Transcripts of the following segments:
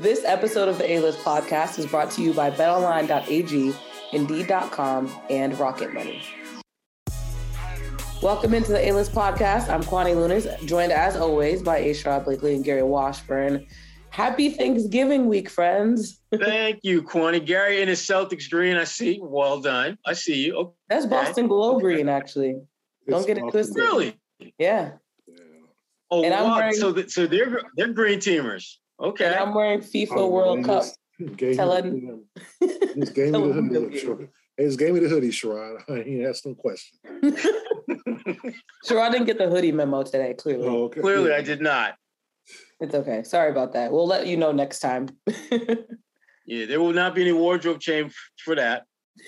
This episode of the A List podcast is brought to you by betonline.ag, indeed.com, and Rocket Money. Welcome into the A List podcast. I'm Kwani Lunis, joined as always by A. Blakely and Gary Washburn. Happy Thanksgiving week, friends. Thank you, Kwani. Gary in his Celtics green. I see. Well done. I see you. Okay. That's Boston Globe green, actually. Don't get it twisted. Really? Yeah. Oh, and I'm wearing, so so they're they're green teamers. Okay. And I'm wearing FIFA oh, World Cup. Telling. Just gave me the hoodie. Sure. Hey, just gave me the hoodie, Sherrod. I ain't asked no question. Sherrod didn't get the hoodie memo today. Clearly. Oh, okay. Clearly, I did not. It's okay. Sorry about that. We'll let you know next time. yeah, there will not be any wardrobe change for that.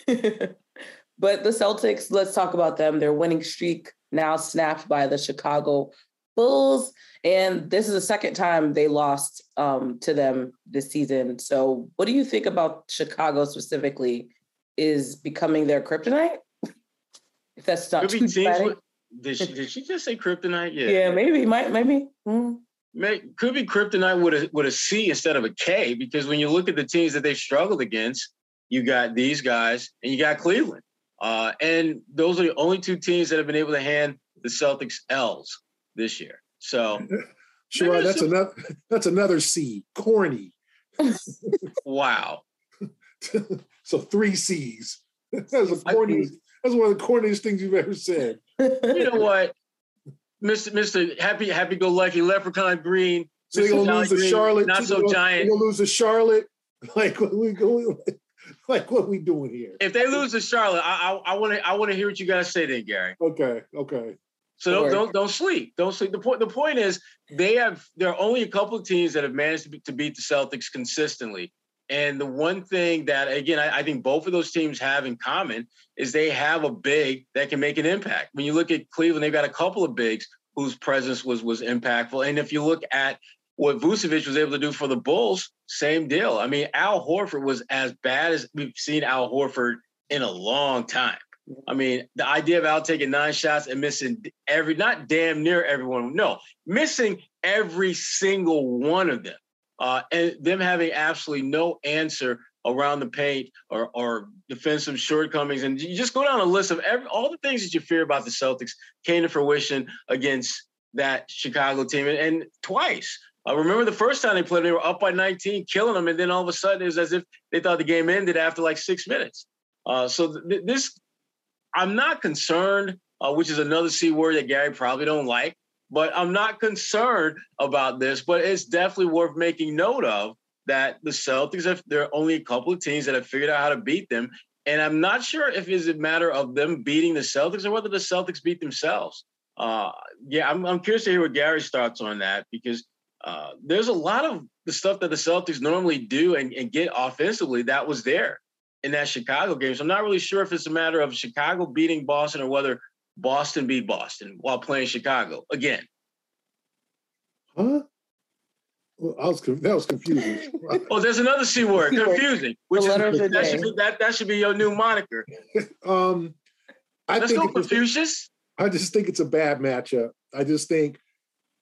but the Celtics, let's talk about them. Their winning streak now snapped by the Chicago Bulls. And this is the second time they lost um, to them this season. So, what do you think about Chicago specifically? Is becoming their kryptonite? if that's not too bad. Did she, did she just say kryptonite? Yeah. Yeah, maybe. Might maybe. Mm. May, could be kryptonite with a with a C instead of a K because when you look at the teams that they've struggled against, you got these guys and you got Cleveland, uh, and those are the only two teams that have been able to hand the Celtics L's this year. So, sure, that's some... another that's another C, corny. wow. so three C's. That's a corny. That's one of the corniest things you've ever said. You know what, Mister Mister Happy Happy Go Lucky Leprechaun Green. So they're gonna lose to Charlotte. Not so gonna, giant. They're gonna lose to Charlotte. Like what we going? Like what we doing here? If they lose to Charlotte, I I want to I want to hear what you guys say then, Gary. Okay. Okay. So don't, don't don't sleep. Don't sleep. The point the point is they have there are only a couple of teams that have managed to, be, to beat the Celtics consistently. And the one thing that again I, I, think both of those teams have in common is they have a big that can make an impact. When you look at Cleveland, they've got a couple of bigs whose presence was was impactful. And if you look at what Vucevic was able to do for the Bulls, same deal. I mean, Al Horford was as bad as we've seen Al Horford in a long time. I mean, the idea of Al taking nine shots and missing every, not damn near everyone, no, missing every single one of them, uh, and them having absolutely no answer around the paint or, or defensive shortcomings. And you just go down a list of every, all the things that you fear about the Celtics came to fruition against that Chicago team. And, and twice. I remember the first time they played, they were up by 19, killing them. And then all of a sudden, it was as if they thought the game ended after like six minutes. Uh, so th- this I'm not concerned, uh, which is another C word that Gary probably don't like, but I'm not concerned about this. But it's definitely worth making note of that the Celtics have there are only a couple of teams that have figured out how to beat them. And I'm not sure if it's a matter of them beating the Celtics or whether the Celtics beat themselves. Uh, yeah, I'm, I'm curious to hear what Gary's thoughts on that because uh, there's a lot of the stuff that the Celtics normally do and, and get offensively that was there in that Chicago game. So I'm not really sure if it's a matter of Chicago beating Boston or whether Boston beat Boston while playing Chicago again. Huh? Well, I was that was confusing. oh, there's another C word, confusing. Which is, that should be that, that should be your new moniker. um, I Let's think go Confucius. I just think it's a bad matchup. I just think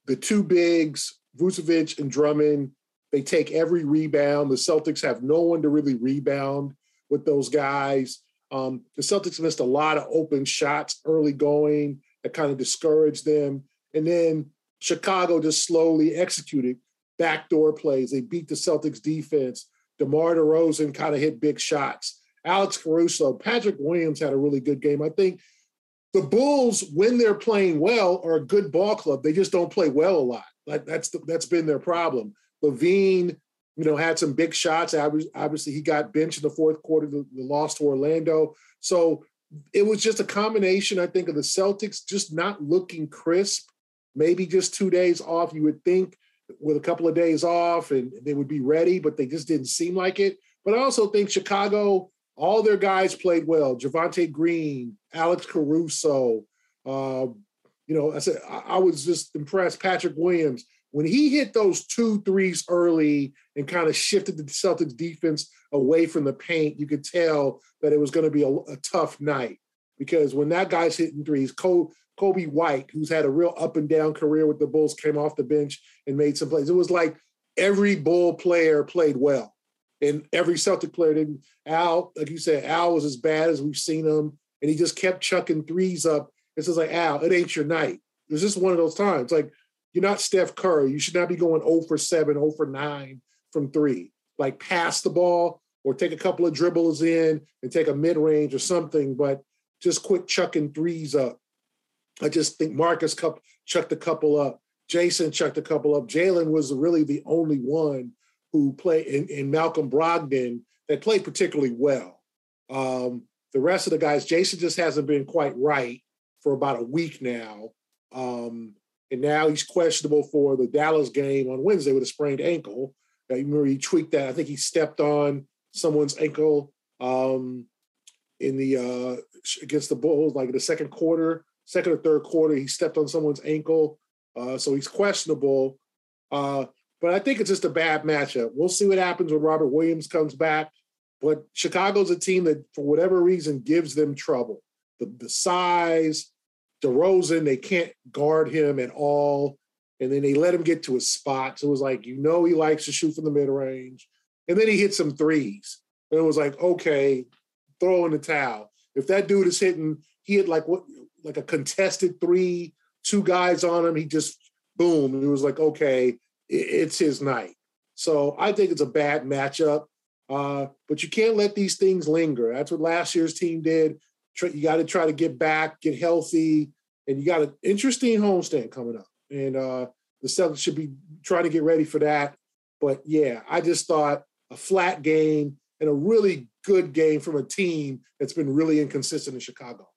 the two bigs, Vucevic and Drummond, they take every rebound. The Celtics have no one to really rebound with those guys. Um, the Celtics missed a lot of open shots early going that kind of discouraged them. And then Chicago just slowly executed backdoor plays. They beat the Celtics defense. DeMar DeRozan kind of hit big shots. Alex Caruso, Patrick Williams had a really good game. I think the Bulls, when they're playing well, are a good ball club. They just don't play well a lot. Like that's the, that's been their problem. LaVine you know, had some big shots. Obviously, he got benched in the fourth quarter, the, the loss to Orlando. So it was just a combination, I think, of the Celtics just not looking crisp. Maybe just two days off. You would think with a couple of days off and they would be ready, but they just didn't seem like it. But I also think Chicago, all their guys played well. Javonte Green, Alex Caruso. Uh, you know, I said I, I was just impressed. Patrick Williams when he hit those two threes early and kind of shifted the Celtics defense away from the paint, you could tell that it was going to be a, a, tough night because when that guy's hitting threes, Coby White, who's had a real up and down career with the Bulls, came off the bench and made some plays. It was like every Bull player played well. And every Celtic player didn't. Al, like you said, Al was as bad as we've seen him. And he just kept chucking threes up. It's just like, Al, it ain't your night. It was just one of those times. Like, you're not Steph Curry. You should not be going 0 for 7, 0 for 9 from three. Like, pass the ball or take a couple of dribbles in and take a mid range or something, but just quit chucking threes up. I just think Marcus Cup chucked a couple up. Jayson chucked a couple up. Jalen was really the only one who played in, in Malcolm Brogdon that played particularly well. Um, the rest of the guys, Jayson just hasn't been quite right for about a week now. Um, and now he's questionable for the Dallas game on Wednesday with a sprained ankle. Uh, you remember he tweaked that. I think he stepped on someone's ankle um, in the uh, against the Bulls, like in the second quarter, second or third quarter. He stepped on someone's ankle, uh, so he's questionable. Uh, but I think it's just a bad matchup. We'll see what happens when Robert Williams comes back. But Chicago's a team that, for whatever reason, gives them trouble. The, the size, DeRozan, they can't guard him at all. And then they let him get to his spot. So it was like, you know, he likes to shoot from the mid range. And then he hit some threes. And it was like, okay, throw in the towel. If that dude is hitting, he hit like what, like a contested three, two guys on him. He just boom. And it was like, okay, it's his night. So I think it's a bad matchup. Uh, but you can't let these things linger. That's what last year's team did. You got to try to get back, get healthy, and you got an interesting homestand coming up. And uh, the Celtics should be trying to get ready for that. But yeah, I just thought a flat game and a really good game from a team that's been really inconsistent in Chicago.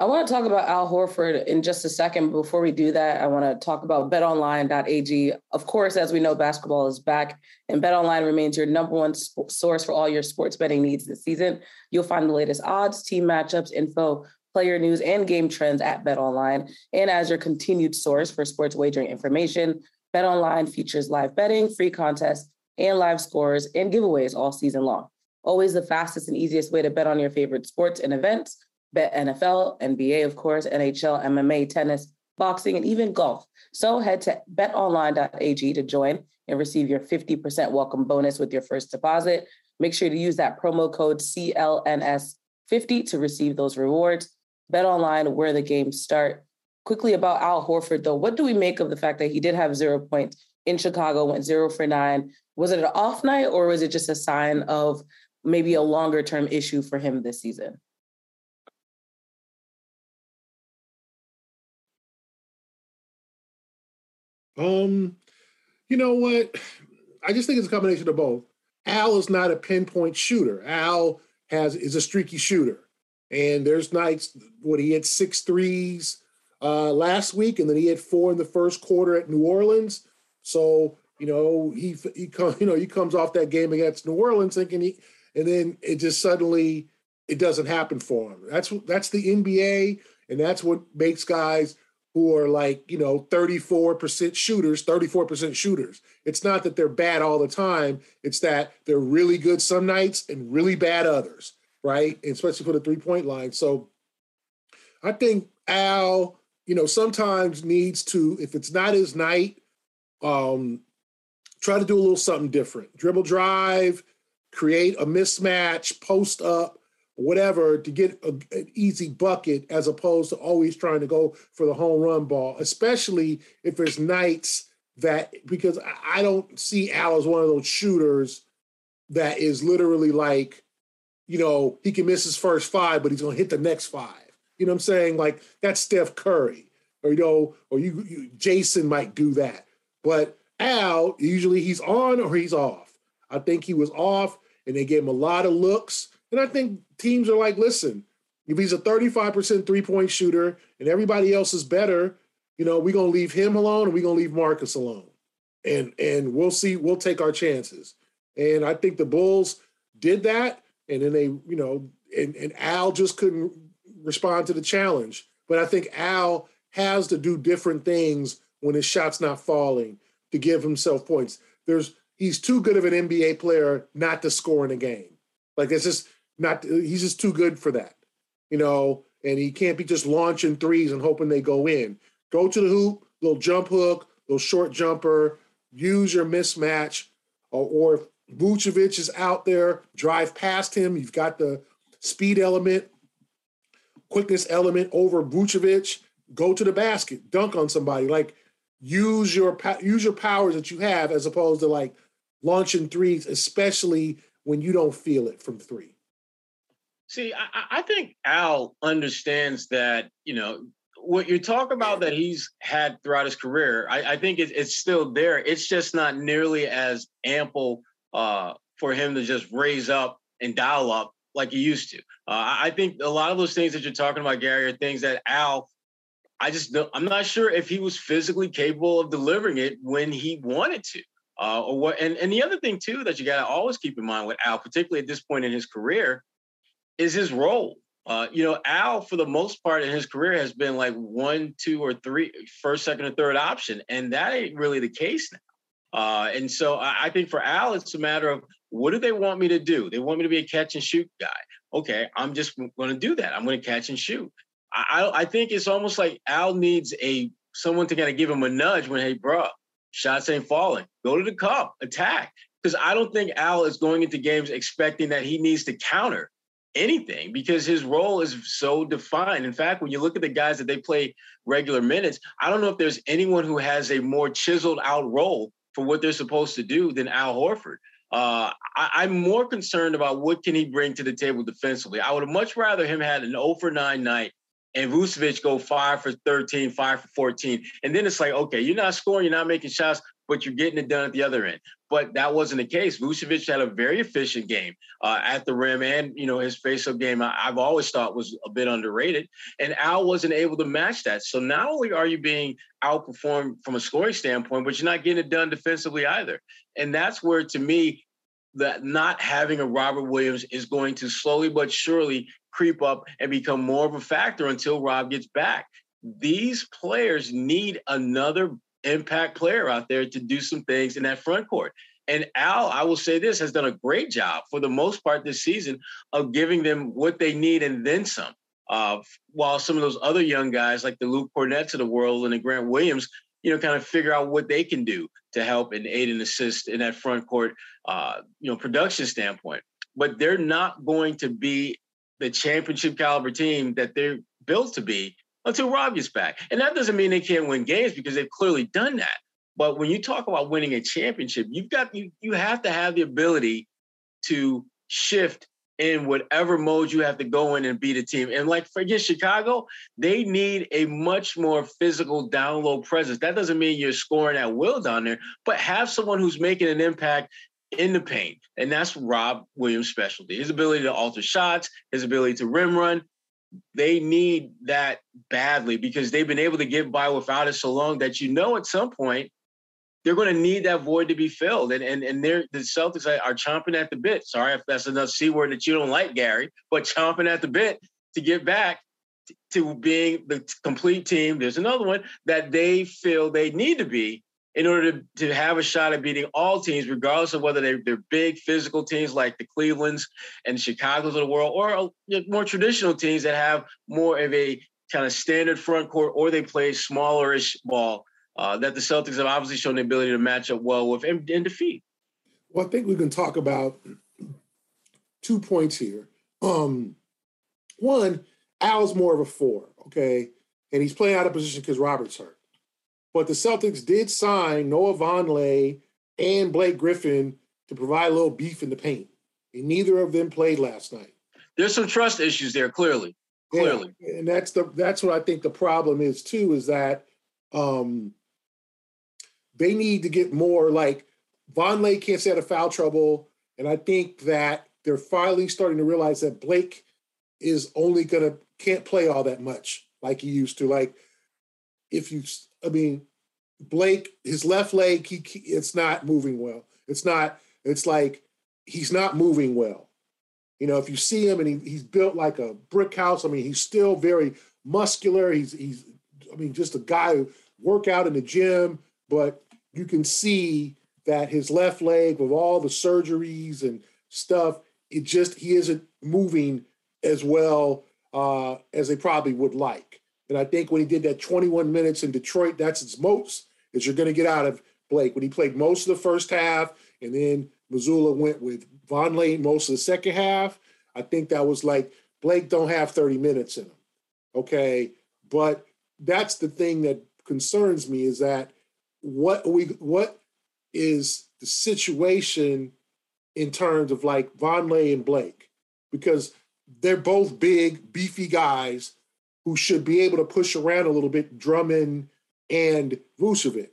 I want to talk about Al Horford in just a second. Before we do that, I want to talk about betonline.ag. Of course, as we know, basketball is back, and betonline remains your number one source for all your sports betting needs this season. You'll find the latest odds, team matchups, info, player news, and game trends at betonline. And as your continued source for sports wagering information, betonline features live betting, free contests, and live scores and giveaways all season long. Always the fastest and easiest way to bet on your favorite sports and events NFL, NBA, of course, NHL, MMA, tennis, boxing, and even golf. So head to betonline.ag to join and receive your 50% welcome bonus with your first deposit. Make sure to use that promo code CLNS50 to receive those rewards. Bet online where the games start. Quickly about Al Horford, though, what do we make of the fact that he did have zero points in Chicago, went zero for nine? Was it an off night or was it just a sign of maybe a longer term issue for him this season? Um, you know what? I just think it's a combination of both. Al is not a pinpoint shooter. Al has is a streaky shooter, and there's nights when he had six threes uh, last week, and then he had four in the first quarter at New Orleans. So you know he he come, you know he comes off that game against New Orleans thinking he, and then it just suddenly it doesn't happen for him. That's that's the NBA, and that's what makes guys who are like, you know, 34% shooters, 34% shooters. It's not that they're bad all the time. It's that they're really good some nights and really bad others, right? Especially for the three point line. So I think Al, you know, sometimes needs to, if it's not his night, um, try to do a little something different. Dribble drive, create a mismatch, post up, whatever to get a, an easy bucket as opposed to always trying to go for the home run ball, especially if there's nights that because I don't see Al as one of those shooters that is literally like, you know, he can miss his first five, but he's gonna hit the next five. You know what I'm saying? Like that's Steph Curry, or you know, or you, you Jayson might do that. But Al, usually he's on or he's off. I think he was off, and they gave him a lot of looks and I think teams are like, listen, if he's a 35% three point shooter and everybody else is better, you know, we're going to leave him alone and we're going to leave Marcus alone. And, and we'll see, we'll take our chances. And I think the Bulls did that. And then they, you know, and, and Al just couldn't respond to the challenge. But I think Al has to do different things when his shot's not falling to give himself points. There's he's too good of an NBA player not to score in a game. Like it's just not he's just too good for that, you know. And he can't be just launching threes and hoping they go in. Go to the hoop, little jump hook, little short jumper, use your mismatch, or, or if Vucevic is out there, drive past him. You've got the speed element, quickness element over Vucevic. Go to the basket, dunk on somebody. Like use your use your powers that you have as opposed to like launching threes, especially when you don't feel it from three. See, I, I think Al understands that, you know, what you talk about that he's had throughout his career, I, I think it, it's still there. It's just not nearly as ample uh, for him to just raise up and dial up like he used to. Uh, I think a lot of those things that you're talking about, Gary, are things that Al, I just I'm not sure if he was physically capable of delivering it when he wanted to. Uh, or what and, and the other thing too that you gotta always keep in mind with Al, particularly at this point in his career, is his role. Uh, you know, Al, for the most part in his career, has been like one, two, or three, first, second, or third option. And that ain't really the case now. Uh, and so I, I think for Al, it's a matter of what do they want me to do? They want me to be a catch and shoot guy. Okay, I'm just going to do that. I'm going to catch and shoot. I, I think it's almost like Al needs a someone to kind of give him a nudge when, hey, bro, shots ain't falling. Go to the cup, attack. Because I don't think Al is going into games expecting that he needs to counter anything because his role is so defined. In fact, when you look at the guys that they play regular minutes, I don't know if there's anyone who has a more chiseled out role for what they're supposed to do than Al Horford. Uh, I, am more concerned about what can he bring to the table defensively. I would have much rather him had an 0 for 9 night and Vucevic go 5 for 13, 5 for 14. And then it's like, okay, you're not scoring, you're not making shots, but you're getting it done at the other end. But that wasn't the case. Vucevic had a very efficient game uh, at the rim, and you know his face-up game. I, have always thought was a bit underrated, and Al wasn't able to match that. So not only are you being outperformed from a scoring standpoint, but you're not getting it done defensively either. And that's where, to me, that not having a Robert Williams is going to slowly but surely creep up and become more of a factor until Rob gets back. These players need another impact player out there to do some things in that front court. And Al, I will say this, has done a great job for the most part this season of giving them what they need and then some. Uh, while some of those other young guys, like the Luke Kornets of the world and the Grant Williams, you know, kind of figure out what they can do to help and aid and assist in that front court, uh, you know, production standpoint. But they're not going to be the championship caliber team that they're built to be until Rob gets back. And that doesn't mean they can't win games because they've clearly done that. But when you talk about winning a championship, you've got you you have to have the ability to shift in whatever mode you have to go in and beat a team. And like for against Chicago, they need a much more physical down low presence. That doesn't mean you're scoring at will down there, but have someone who's making an impact in the paint. And that's Rob Williams' specialty. His ability to alter shots, his ability to rim run, they need that badly because they've been able to get by without it so long that you know at some point they're going to need that void to be filled. And and and they're, the Celtics are, chomping at the bit. Sorry if that's another C word that you don't like, Gary, but chomping at the bit to get back to being the complete team. There's another one that they feel they need to be in order to, to have a shot at beating all teams, regardless of whether they're, they're big physical teams like the Clevelands and Chicago's of the world, or uh, more traditional teams that have more of a kind of standard front court, or they play smallerish ball uh, that the Celtics have obviously shown the ability to match up well with and, and defeat. Well, I think we can talk about two points here. Um, one, Al's more of a four, okay, and he's playing out of position because Robert's hurt. But the Celtics did sign Noah Vonleh and Blake Griffin to provide a little beef in the paint. And neither of them played last night. There's some trust issues there, clearly. Clearly. Yeah, and that's the that's what I think the problem is too, is that um they need to get more like Vonleh can't stay out of foul trouble. And I think that they're finally starting to realize that Blake is only gonna can't play all that much like he used to. Like if you I mean, Blake, his left leg, he, he it's not moving well. It's not. It's like he's not moving well. You know, if you see him and he, he's built like a brick house. I mean, he's still very muscular. He's he's. I mean, just a guy who work out in the gym, but you can see that his left leg with all the surgeries and stuff, it just he isn't moving as well uh, as they probably would like. And I think when he did that 21 minutes in Detroit, that's its most is you're going to get out of Blake when he played most of the first half, and then Mazzulla went with Vonleh most of the second half. I think that was like Blake don't have 30 minutes in him. Okay. But that's the thing that concerns me is that what we what is the situation in terms of like Vonleh and Blake? Because they're both big, beefy guys who should be able to push around a little bit, Drummond and Vucevic.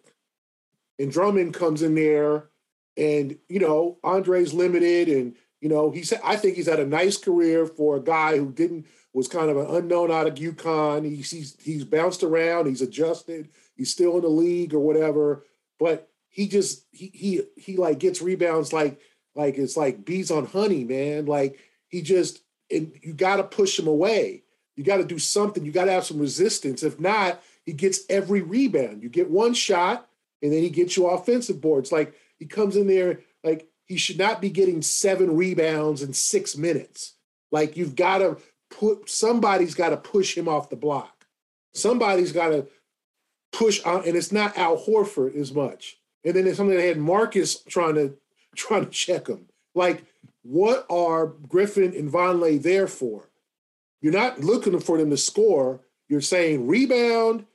And Drummond comes in there and, you know, Andre's limited and, you know, he's I think he's had a nice career for a guy who didn't was kind of an unknown out of UConn. He's he's he's bounced around, he's adjusted, he's still in the league or whatever, but he just he he he like gets rebounds like like it's like bees on honey, man. Like he just and you got to push him away. You got to do something. You got to have some resistance. If not, he gets every rebound. You get one shot, and then he gets you offensive boards. Like he comes in there, like he should not be getting seven rebounds in six minutes. Like you've got to put somebody's got to push him off the block. Somebody's got to push on, and it's not Al Horford as much. And then there's something that had Marcus trying to trying to check him. Like, what are Griffin and Vonleh there for? You're not looking for them to score. You're saying rebound.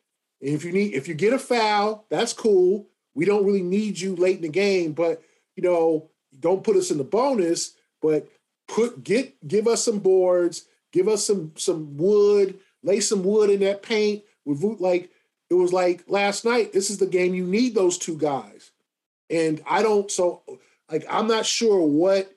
If you need, if you get a foul, that's cool. We don't really need you late in the game, but you know, don't put us in the bonus. But put get give us some boards, give us some some wood, lay some wood in that paint. With like it was like last night. This is the game you need those two guys, and I don't. So like I'm not sure what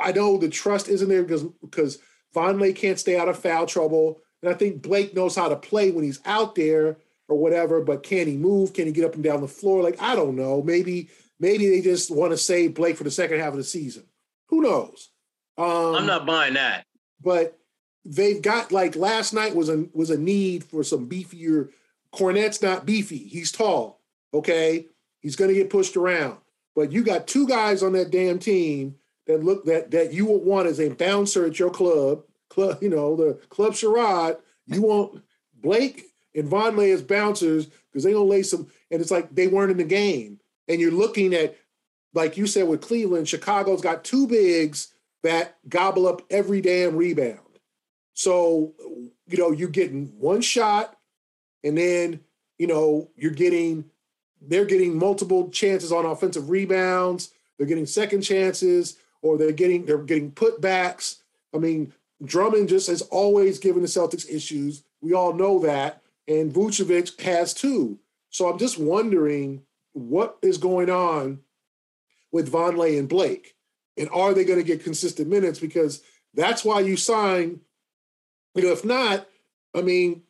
I know the trust isn't there because because Vonleh can't stay out of foul trouble. And I think Blake knows how to play when he's out there or whatever, but can he move? Can he get up and down the floor? Like, I don't know. Maybe, maybe they just want to save Blake for the second half of the season. Who knows? Um, I'm not buying that. But they've got like last night was a was a need for some beefier. Kornet's not beefy. He's tall. Okay. He's gonna get pushed around. But you got two guys on that damn team that look that that you would want as a bouncer at your club, club, you know, the club charade. You want Blake and Vonleh as bouncers because they gonna lay some, and it's like they weren't in the game. And you're looking at, like you said with Cleveland, Chicago's got two bigs that gobble up every damn rebound. So, you know, you're getting one shot, and then, you know, you're getting they're getting multiple chances on offensive rebounds. They're getting second chances, or they're getting they're getting putbacks. I mean, Drummond just has always given the Celtics issues. We all know that, and Vucevic has too. So I'm just wondering what is going on with Vonleh and Blake, and are they going to get consistent minutes? Because that's why you sign. You know, if not, I mean,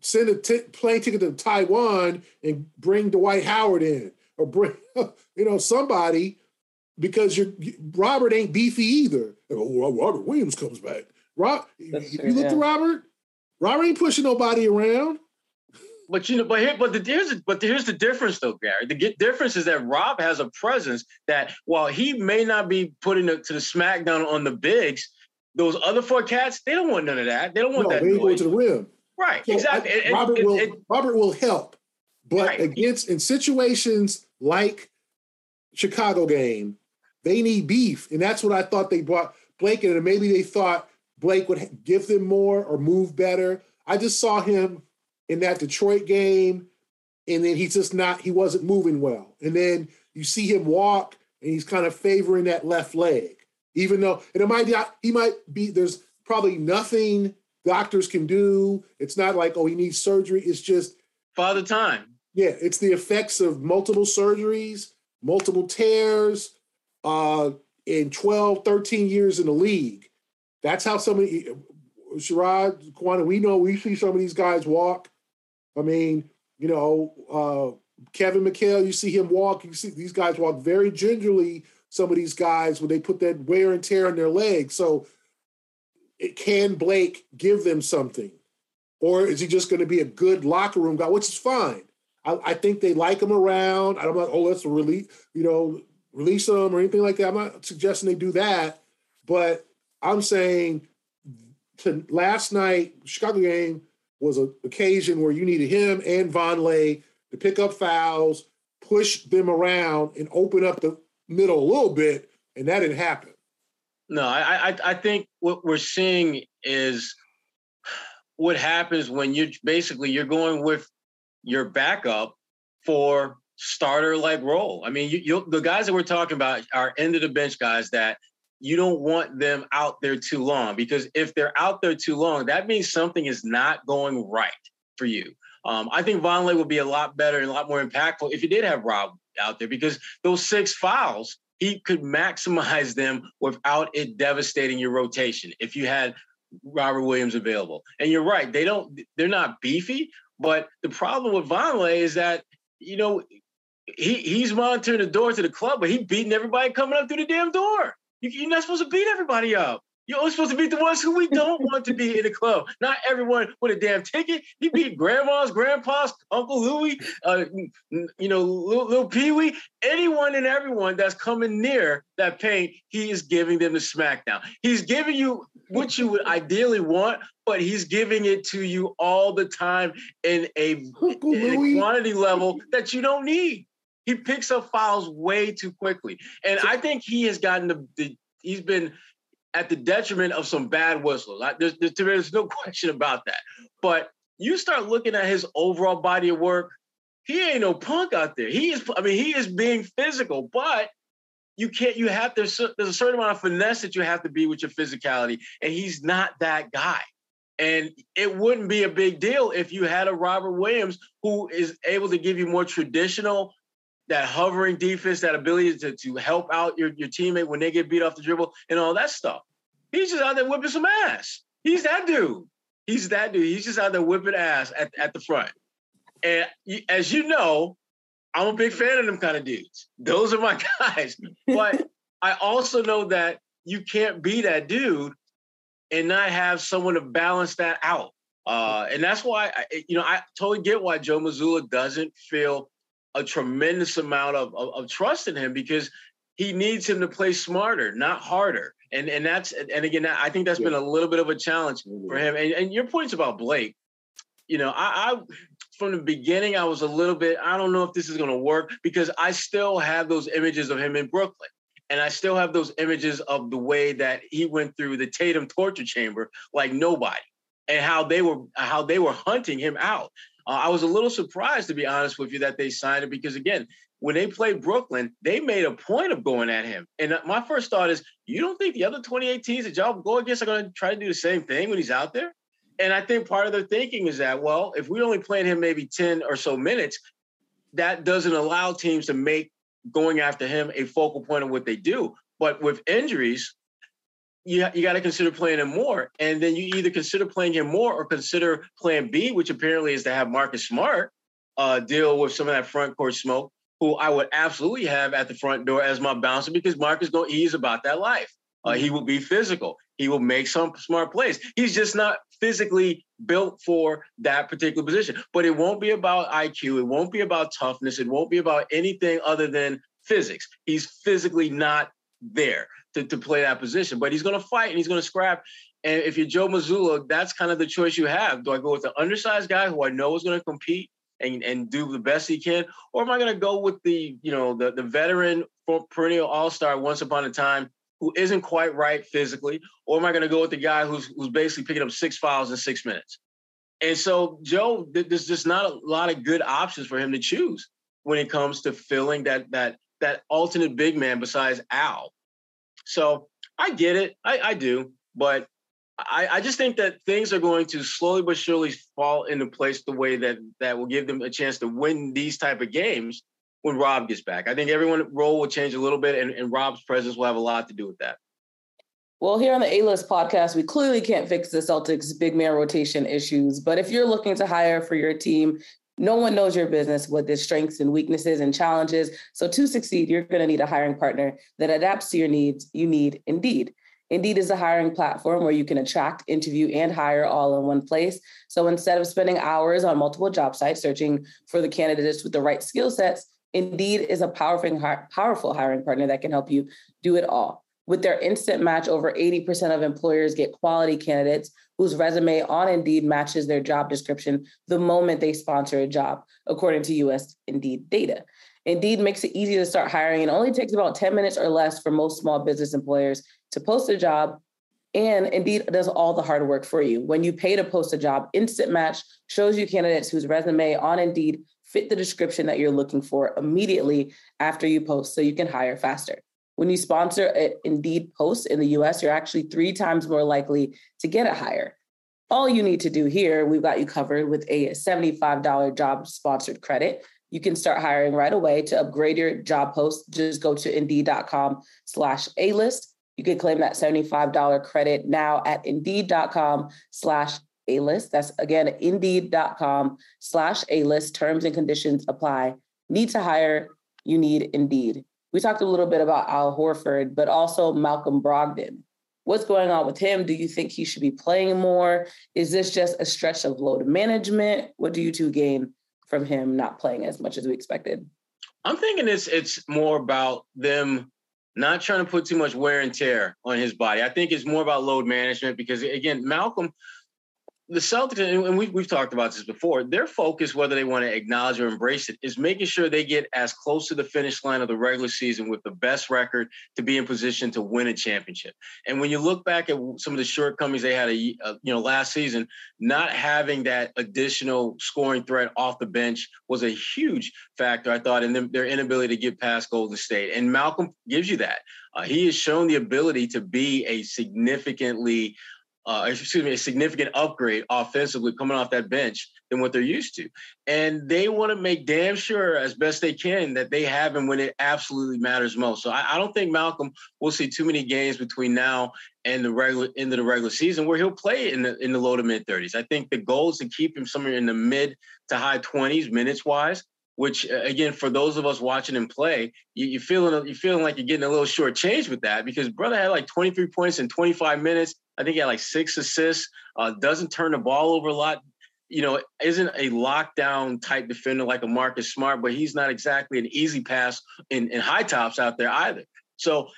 send a t- plane ticket to Taiwan and bring Dwight Howard in or bring, you know, somebody because you're, Robert ain't beefy either. Oh, Robert Williams comes back. Rob, if you look yeah. to Robert, Robert ain't pushing nobody around. But you know, but here, but the here's but here's the difference though, Gary. The difference is that Rob has a presence that while he may not be putting it to the smackdown on the bigs, those other four cats, they don't want none of that. They don't want no, that. They go to the rim. Right, so exactly. I, Robert it, will it, Robert will help, but right. against in situations like Chicago game, they need beef, and that's what I thought they brought Blake in, and maybe they thought Blake would give them more or move better. I just saw him in that Detroit game, and then he's just not. He wasn't moving well, and then you see him walk, and he's kind of favoring that left leg, even though and it might not. He might be. There's probably nothing doctors can do. It's not like, oh, he needs surgery. It's just father time. Yeah, it's the effects of multiple surgeries, multiple tears, uh, in 12, 13 years in the league. That's how somebody, Sherrod, Kwana, we know we see some of these guys walk. I mean, you know, uh, Kevin McHale, you see him walk. You see these guys walk very gingerly. Some of these guys when they put that wear and tear on their legs. So it, can Blake give them something? Or is he just going to be a good locker room guy, which is fine. I, I think they like him around. I'm know, oh, let's release, you know, release them or anything like that. I'm not suggesting they do that, but I'm saying to last night, Chicago game was an occasion where you needed him and Vonleh to pick up fouls, push them around and open up the middle a little bit, and that didn't happen. No, I I, I think what we're seeing is what happens when you basically you're going with your backup for starter like role. I mean, you, the guys that we're talking about are end of the bench guys that you don't want them out there too long because if they're out there too long, that means something is not going right for you. Um, I think Vonleh would be a lot better and a lot more impactful if you did have Rob out there because those six fouls, he could maximize them without it devastating your rotation if you had Robert Williams available. And you're right, they don't, they're not beefy, but the problem with Vonleh is that, you know, he he's monitoring the door to the club, but he beating everybody coming up through the damn door. You, are not supposed to beat everybody up. You're only supposed to beat the ones who we don't want to be in the club. Not everyone with a damn ticket. He beat grandmas, grandpas, Uncle Louie, uh, you know, little, little Pee Wee, anyone and everyone that's coming near that paint. He is giving them the smackdown. He's giving you what you would ideally want, but he's giving it to you all the time in a, in a quantity level that you don't need. He picks up fouls way too quickly, and I think he has gotten the, the he's been at the detriment of some bad whistles. I, there's, there's, there's no question about that. But you start looking at his overall body of work, he ain't no punk out there. He is, I mean, he is being physical, but you can't, you have to, there's a certain amount of finesse that you have to be with your physicality. And he's not that guy. And it wouldn't be a big deal if you had a Robert Williams who is able to give you more traditional that hovering defense, that ability to, to help out your, your teammate when they get beat off the dribble and all that stuff. He's just out there whipping some ass. He's that dude. He's that dude. He's just out there whipping ass at, at the front. And as you know, I'm a big fan of them kind of dudes. Those are my guys. But I also know that you can't be that dude and not have someone to balance that out. Uh, and that's why, I, you know, I totally get why Joe Mazzulla doesn't feel a tremendous amount of, of, of trust in him because he needs him to play smarter, not harder. And and that's and again, I think that's yeah. been a little bit of a challenge mm-hmm. for him. And, and your points about Blake, you know, I, I from the beginning I was a little bit. I don't know if this is going to work because I still have those images of him in Brooklyn, and I still have those images of the way that he went through the Tatum torture chamber like nobody, and how they were how they were hunting him out. Uh, I was a little surprised, to be honest with you, that they signed him because, again, when they played Brooklyn, they made a point of going at him. And my first thought is, you don't think the other 28 teams that y'all go against are going to try to do the same thing when he's out there? And I think part of their thinking is that, well, if we only playing him maybe 10 or so minutes, that doesn't allow teams to make going after him a focal point of what they do. But with injuries, you, you got to consider playing him more. And then you either consider playing him more or consider plan B, which apparently is to have Marcus Smart uh, deal with some of that front court smoke, who I would absolutely have at the front door as my bouncer because Marcus go he's about that life. Uh, he will be physical. He will make some smart plays. He's just not physically built for that particular position. But it won't be about IQ. It won't be about toughness. It won't be about anything other than physics. He's physically not there to, to play that position. But he's going to fight and he's going to scrap. And if you're Joe Mazzulla, that's kind of the choice you have. Do I go with the undersized guy who I know is going to compete and, and do the best he can, or am I going to go with the you know the the veteran perennial all star once upon a time who isn't quite right physically, or am I going to go with the guy who's who's basically picking up six fouls in six minutes? And so Joe, there's just not a lot of good options for him to choose when it comes to filling that that that alternate big man besides Al. So I get it. I, I do. But I, I, just think that things are going to slowly but surely fall into place the way that that will give them a chance to win these type of games when Rob gets back. I think everyone's role will change a little bit, and, and Rob's presence will have a lot to do with that. Well, here on the A List podcast, we clearly can't fix the Celtics big man rotation issues. But if you're looking to hire for your team, no one knows your business what its strengths and weaknesses and challenges. So to succeed, you're going to need a hiring partner that adapts to your needs. You need Indeed. Indeed is a hiring platform where you can attract, interview, and hire all in one place. So instead of spending hours on multiple job sites searching for the candidates with the right skill sets, Indeed is a powerful, powerful hiring partner that can help you do it all. With their instant match, over 80% of employers get quality candidates whose resume on Indeed matches their job description the moment they sponsor a job, according to US Indeed data. Indeed makes it easy to start hiring. It only takes about 10 minutes or less for most small business employers to post a job. And Indeed does all the hard work for you. When you pay to post a job, Instant Match shows you candidates whose resume on Indeed fit the description that you're looking for immediately after you post so you can hire faster. When you sponsor an Indeed post in the US, you're actually three times more likely to get a hire. All you need to do here, we've got you covered with a $75 job sponsored credit. You can start hiring right away to upgrade your job post. Just go to indeed.com slash A list. You can claim that $75 credit now at indeed.com slash A list. That's again, indeed.com slash A list. Terms and conditions apply. Need to hire, you need Indeed. We talked a little bit about Al Horford, but also Malcolm Brogdon. What's going on with him? Do you think he should be playing more? Is this just a stretch of load management? What do you two gain from him not playing as much as we expected? I'm thinking it's it's more about them not trying to put too much wear and tear on his body. I think it's more about load management because again, Malcolm the Celtics, and we've, we've talked about this before, their focus, whether they want to acknowledge or embrace it, is making sure they get as close to the finish line of the regular season with the best record to be in position to win a championship. And when you look back at some of the shortcomings they had, a, you know, last season, not having that additional scoring threat off the bench was a huge factor, I thought, in their inability to get past Golden State. And Malcolm gives you that. Uh, he has shown the ability to be a significantly uh, excuse me, a significant upgrade offensively coming off that bench than what they're used to. And they want to make damn sure as best they can that they have him when it absolutely matters most. So I, I, don't think Malcolm will see too many games between now and the regular end of the regular season where he'll play in the in the low to mid 30s. I think the goal is to keep him somewhere in the mid to high 20s minutes wise which again, for those of us watching him play, you, you feeling you feeling like you're getting a little short change with that because brother had like 23 points in 25 minutes. I think he had like six assists. Uh, doesn't turn the ball over a lot. You know, isn't a lockdown type defender like a Marcus Smart, but he's not exactly an easy pass in, in high tops out there either. So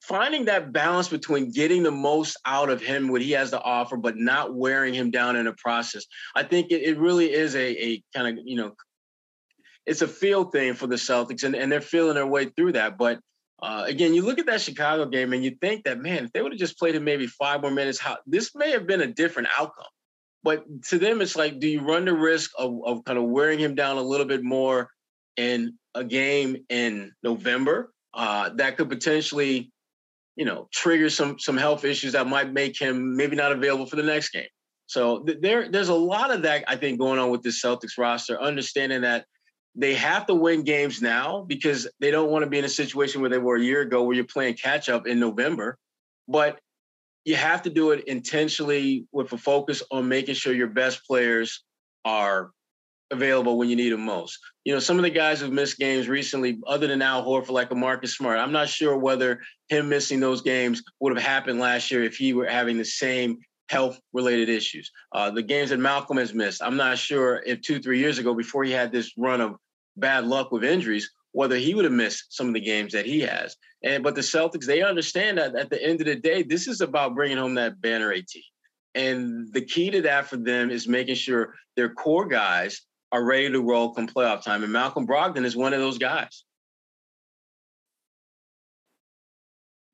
finding that balance between getting the most out of him, what he has to offer, but not wearing him down in the process. I think it, it really is a, a kind of, you know, it's a field thing for the Celtics, and, and they're feeling their way through that. But uh, again, you look at that Chicago game and you think that, man, if they would have just played him maybe five more minutes, how, this may have been a different outcome. But to them, it's like, do you run the risk of, of kind of wearing him down a little bit more in a game in November uh, that could potentially, you know, trigger some some health issues that might make him maybe not available for the next game. So th- there, there's a lot of that I think going on with this Celtics roster, understanding that they have to win games now because they don't want to be in a situation where they were a year ago where you're playing catch up in November. But you have to do it intentionally with a focus on making sure your best players are available when you need them most. You know, some of the guys who've missed games recently, other than Al Horford, like a Marcus Smart, I'm not sure whether him missing those games would have happened last year if he were having the same health related issues. Uh, the games that Malcolm has missed, I'm not sure if two, three years ago, before he had this run of bad luck with injuries, whether he would have missed some of the games that he has. And but the Celtics, they understand that at the end of the day, this is about bringing home that banner AT. And the key to that for them is making sure their core guys are ready to roll come playoff time. And Malcolm Brogdon is one of those guys.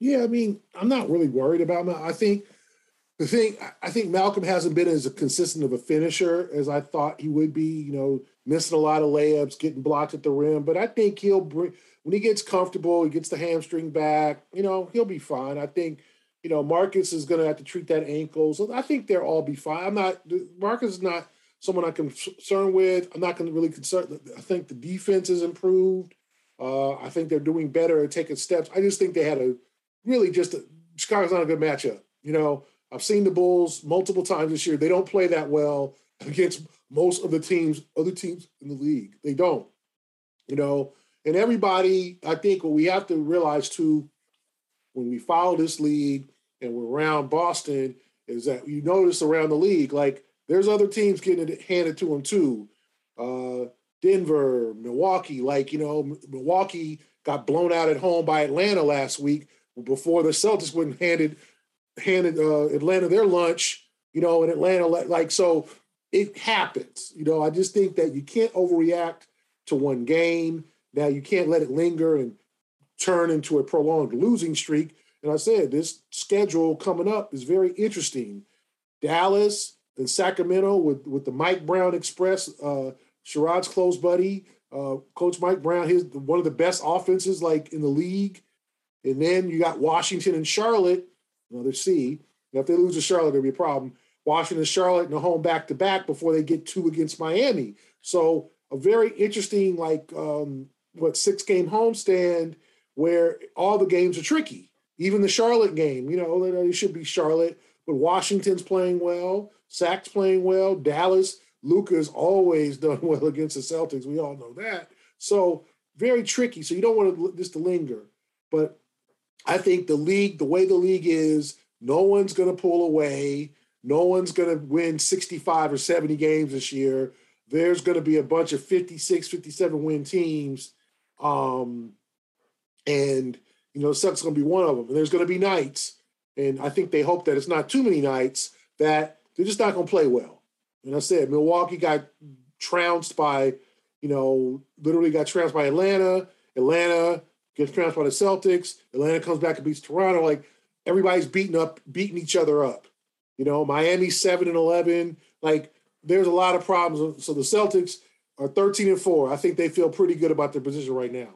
Yeah, I mean, I'm not really worried about him. I think the thing I think Malcolm hasn't been as consistent of a finisher as I thought he would be. You know, missing a lot of layups, getting blocked at the rim. But I think he'll bring when he gets comfortable, he gets the hamstring back. You know, he'll be fine. I think. You know, Marcus is going to have to treat that ankle. So I think they'll all be fine. I'm not. Marcus is not someone I'm concerned with. I'm not going to really concern. I think the defense has improved. Uh, I think they're doing better taking steps. I just think they had a really just a, Chicago's not a good matchup. You know, I've seen the Bulls multiple times this year. They don't play that well against most of the teams, other teams in the league. They don't. You know, and everybody, I think what we have to realize too, when we follow this league and we're around Boston, is that you notice around the league, like there's other teams getting it handed to them too. Uh, Denver, Milwaukee, like, you know, Milwaukee got blown out at home by Atlanta last week before the Celtics went handed handed uh, Atlanta their lunch, you know, in Atlanta, like, so it happens. You know, I just think that you can't overreact to one game. Now you can't let it linger and turn into a prolonged losing streak. And I said this schedule coming up is very interesting. Dallas, then Sacramento with with the Mike Brown Express, uh, Sherrod's close buddy, uh, Coach Mike Brown, his one of the best offenses like in the league. And then you got Washington and Charlotte, another C. Now, if they lose to Charlotte, it'll be a problem. Washington Charlotte in the home back to back before they get two against Miami. So a very interesting, like um, what six game homestand where all the games are tricky. Even the Charlotte game, you know, it should be Charlotte, but Washington's playing well, Sac's playing well, Dallas, Luka's always done well against the Celtics. We all know that. So very tricky. So you don't want this to linger. But I think the league, the way the league is, no one's going to pull away. No one's going to win 65 or 70 games this year. There's going to be a bunch of 56, 57 win teams. Um, and, you know, Sucks going to be one of them. And there's going to be nights. And I think they hope that it's not too many nights that they're just not going to play well. And I said, Milwaukee got trounced by, you know, literally got trounced by Atlanta. Atlanta gets trounced by the Celtics. Atlanta comes back and beats Toronto. Like everybody's beating up, beating each other up. You know, Miami seven and eleven. Like there's a lot of problems. So the Celtics are 13 and four. I think they feel pretty good about their position right now.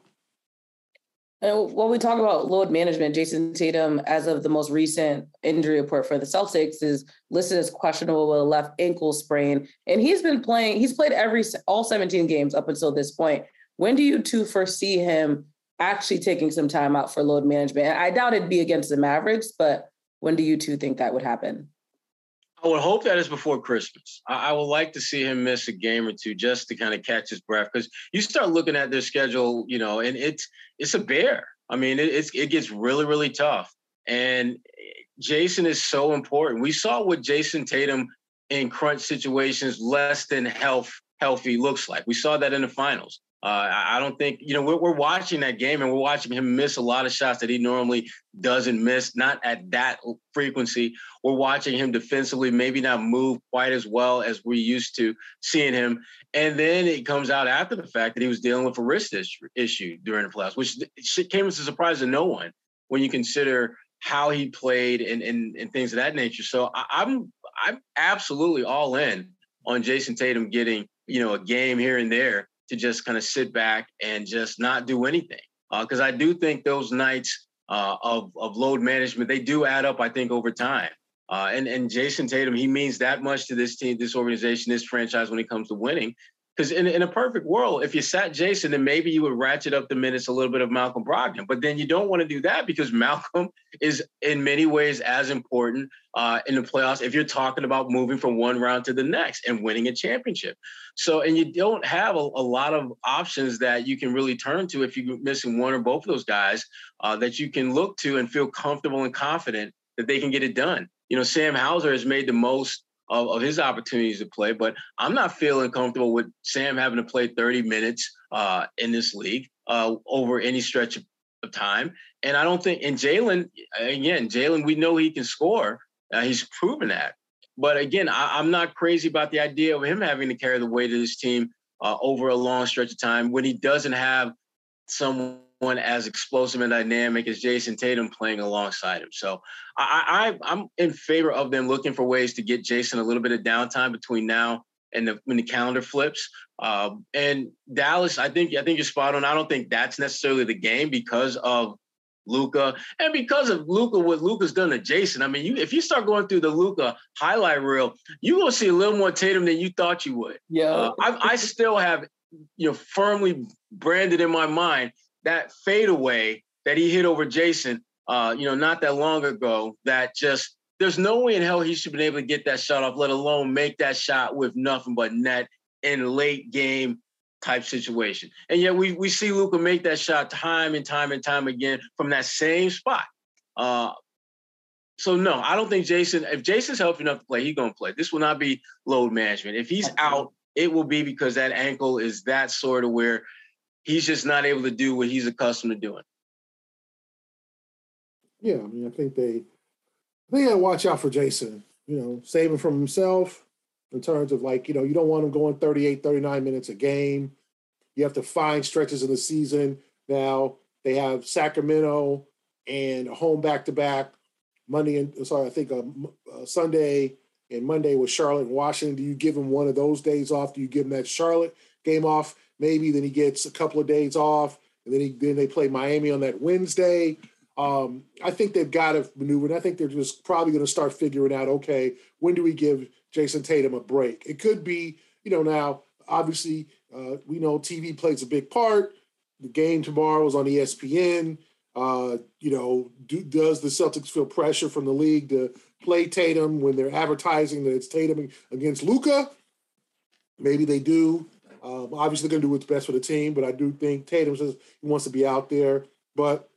And when we talk about load management, Jayson Tatum, as of the most recent injury report for the Celtics, is listed as questionable with a left ankle sprain. And he's been playing, he's played every all 17 games up until this point. When do you two foresee him actually taking some time out for load management? And I doubt it'd be against the Mavericks, but when do you two think that would happen? I would hope that is before Christmas. I, I, would like to see him miss a game or two just to kind of catch his breath because you start looking at their schedule, you know, and it's it's a bear. I mean, it, it's it gets really really tough, and eh, Jayson is so important. We saw what Jayson Tatum in crunch situations, less than health healthy looks like. We saw that in the finals. Uh, I don't think you know we're, we're, watching that game and we're watching him miss a lot of shots that he normally doesn't miss, not at that frequency. We're watching him defensively, maybe not move quite as well as we used to seeing him. And then it comes out after the fact that he was dealing with a wrist issue during the playoffs, which came as a surprise to no one when you consider how he played and and, and things of that nature. So I, I'm I'm absolutely all in on Jayson Tatum getting you know a game here and there to just kind of sit back and just not do anything. Because uh, I do think those nights uh, of of load management they do add up. I think over time. Uh, and and Jayson Tatum, he means that much to this team, this organization, this franchise when it comes to winning. Because in, in a perfect world, if you sat Jayson, then maybe you would ratchet up the minutes a little bit of Malcolm Brogdon. But then you don't want to do that because Malcolm is in many ways as important uh, in the playoffs if you're talking about moving from one round to the next and winning a championship. So, and you don't have a, a lot of options that you can really turn to if you're missing one or both of those guys uh, that you can look to and feel comfortable and confident that they can get it done. You know, Sam Hauser has made the most of, of his opportunities to play. But I'm not feeling comfortable with Sam having to play 30 minutes uh, in this league uh, over any stretch of, time. And I don't think, and Jaylen, again, Jaylen, we know he can score. Uh, he's proven that. But again, I, am not crazy about the idea of him having to carry the weight of this team uh, over a long stretch of time when he doesn't have someone as explosive and dynamic as Jayson Tatum playing alongside him. So I, I am in favor of them looking for ways to get Jayson a little bit of downtime between now and the, when the calendar flips. Uh, and Dallas, I think I think you're spot on. I don't think that's necessarily the game because of Luka and because of Luka, what Luka's done to Jayson. I mean, you if you start going through the Luka highlight reel, you're gonna see a little more Tatum than you thought you would. Yeah, uh, I, I still have you know firmly branded in my mind that fadeaway that he hit over Jayson, uh, you know, not that long ago, that just there's no way in hell he should have been able to get that shot off, let alone make that shot with nothing but net in late game type situation. And yet we we see Luka make that shot time and time and time again from that same spot. Uh, so no, I don't think Jayson. If Jayson's healthy enough to play, he's gonna play. This will not be load management. If he's out, it will be because that ankle is that sort of where he's just not able to do what he's accustomed to doing. Yeah, I mean, I think they, they watch out for Jayson. You know, saving from himself in terms of like, you know, you don't want him going 38, 39 minutes a game. You have to find stretches in the season. Now they have Sacramento and a home back to back Monday and sorry, I think a, um, a uh, Sunday and Monday with Charlotte and Washington. Do you give him one of those days off? Do you give him that Charlotte game off? Maybe then he gets a couple of days off, and then he then they play Miami on that Wednesday. Um, I think they've got to maneuver, and I think they're just probably going to start figuring out, okay, when do we give Jayson Tatum a break? It could be, you know, now obviously uh, we know TV plays a big part. The game tomorrow is on ESPN. Uh, you know, do, does the Celtics feel pressure from the league to play Tatum when they're advertising that it's Tatum against Luka? Maybe they do. Um, obviously, going to do what's best for the team, but I do think Tatum says he wants to be out there. But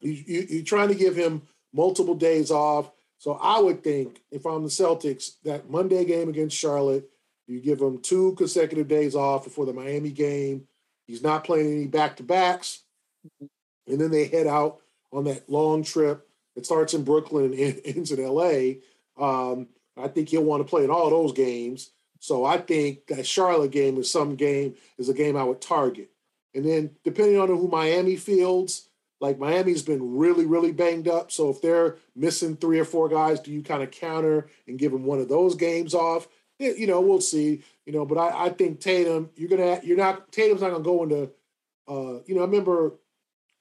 you, you, you're trying to give him multiple days off. So I would think if I'm the Celtics, that Monday game against Charlotte, you give him two consecutive days off before the Miami game. He's not playing any back to backs. And then they head out on that long trip. It starts in Brooklyn and ends in LA. Um, I think he'll want to play in all those games. So I think that Charlotte game is some game is a game I would target. And then depending on who Miami fields, like Miami's been really, really banged up. So if they're missing three or four guys, do you kind of counter and give them one of those games off? you know, we'll see. You know, but I, I think Tatum, you're gonna, you're not Tatum's not gonna go into. Uh, you know, I remember,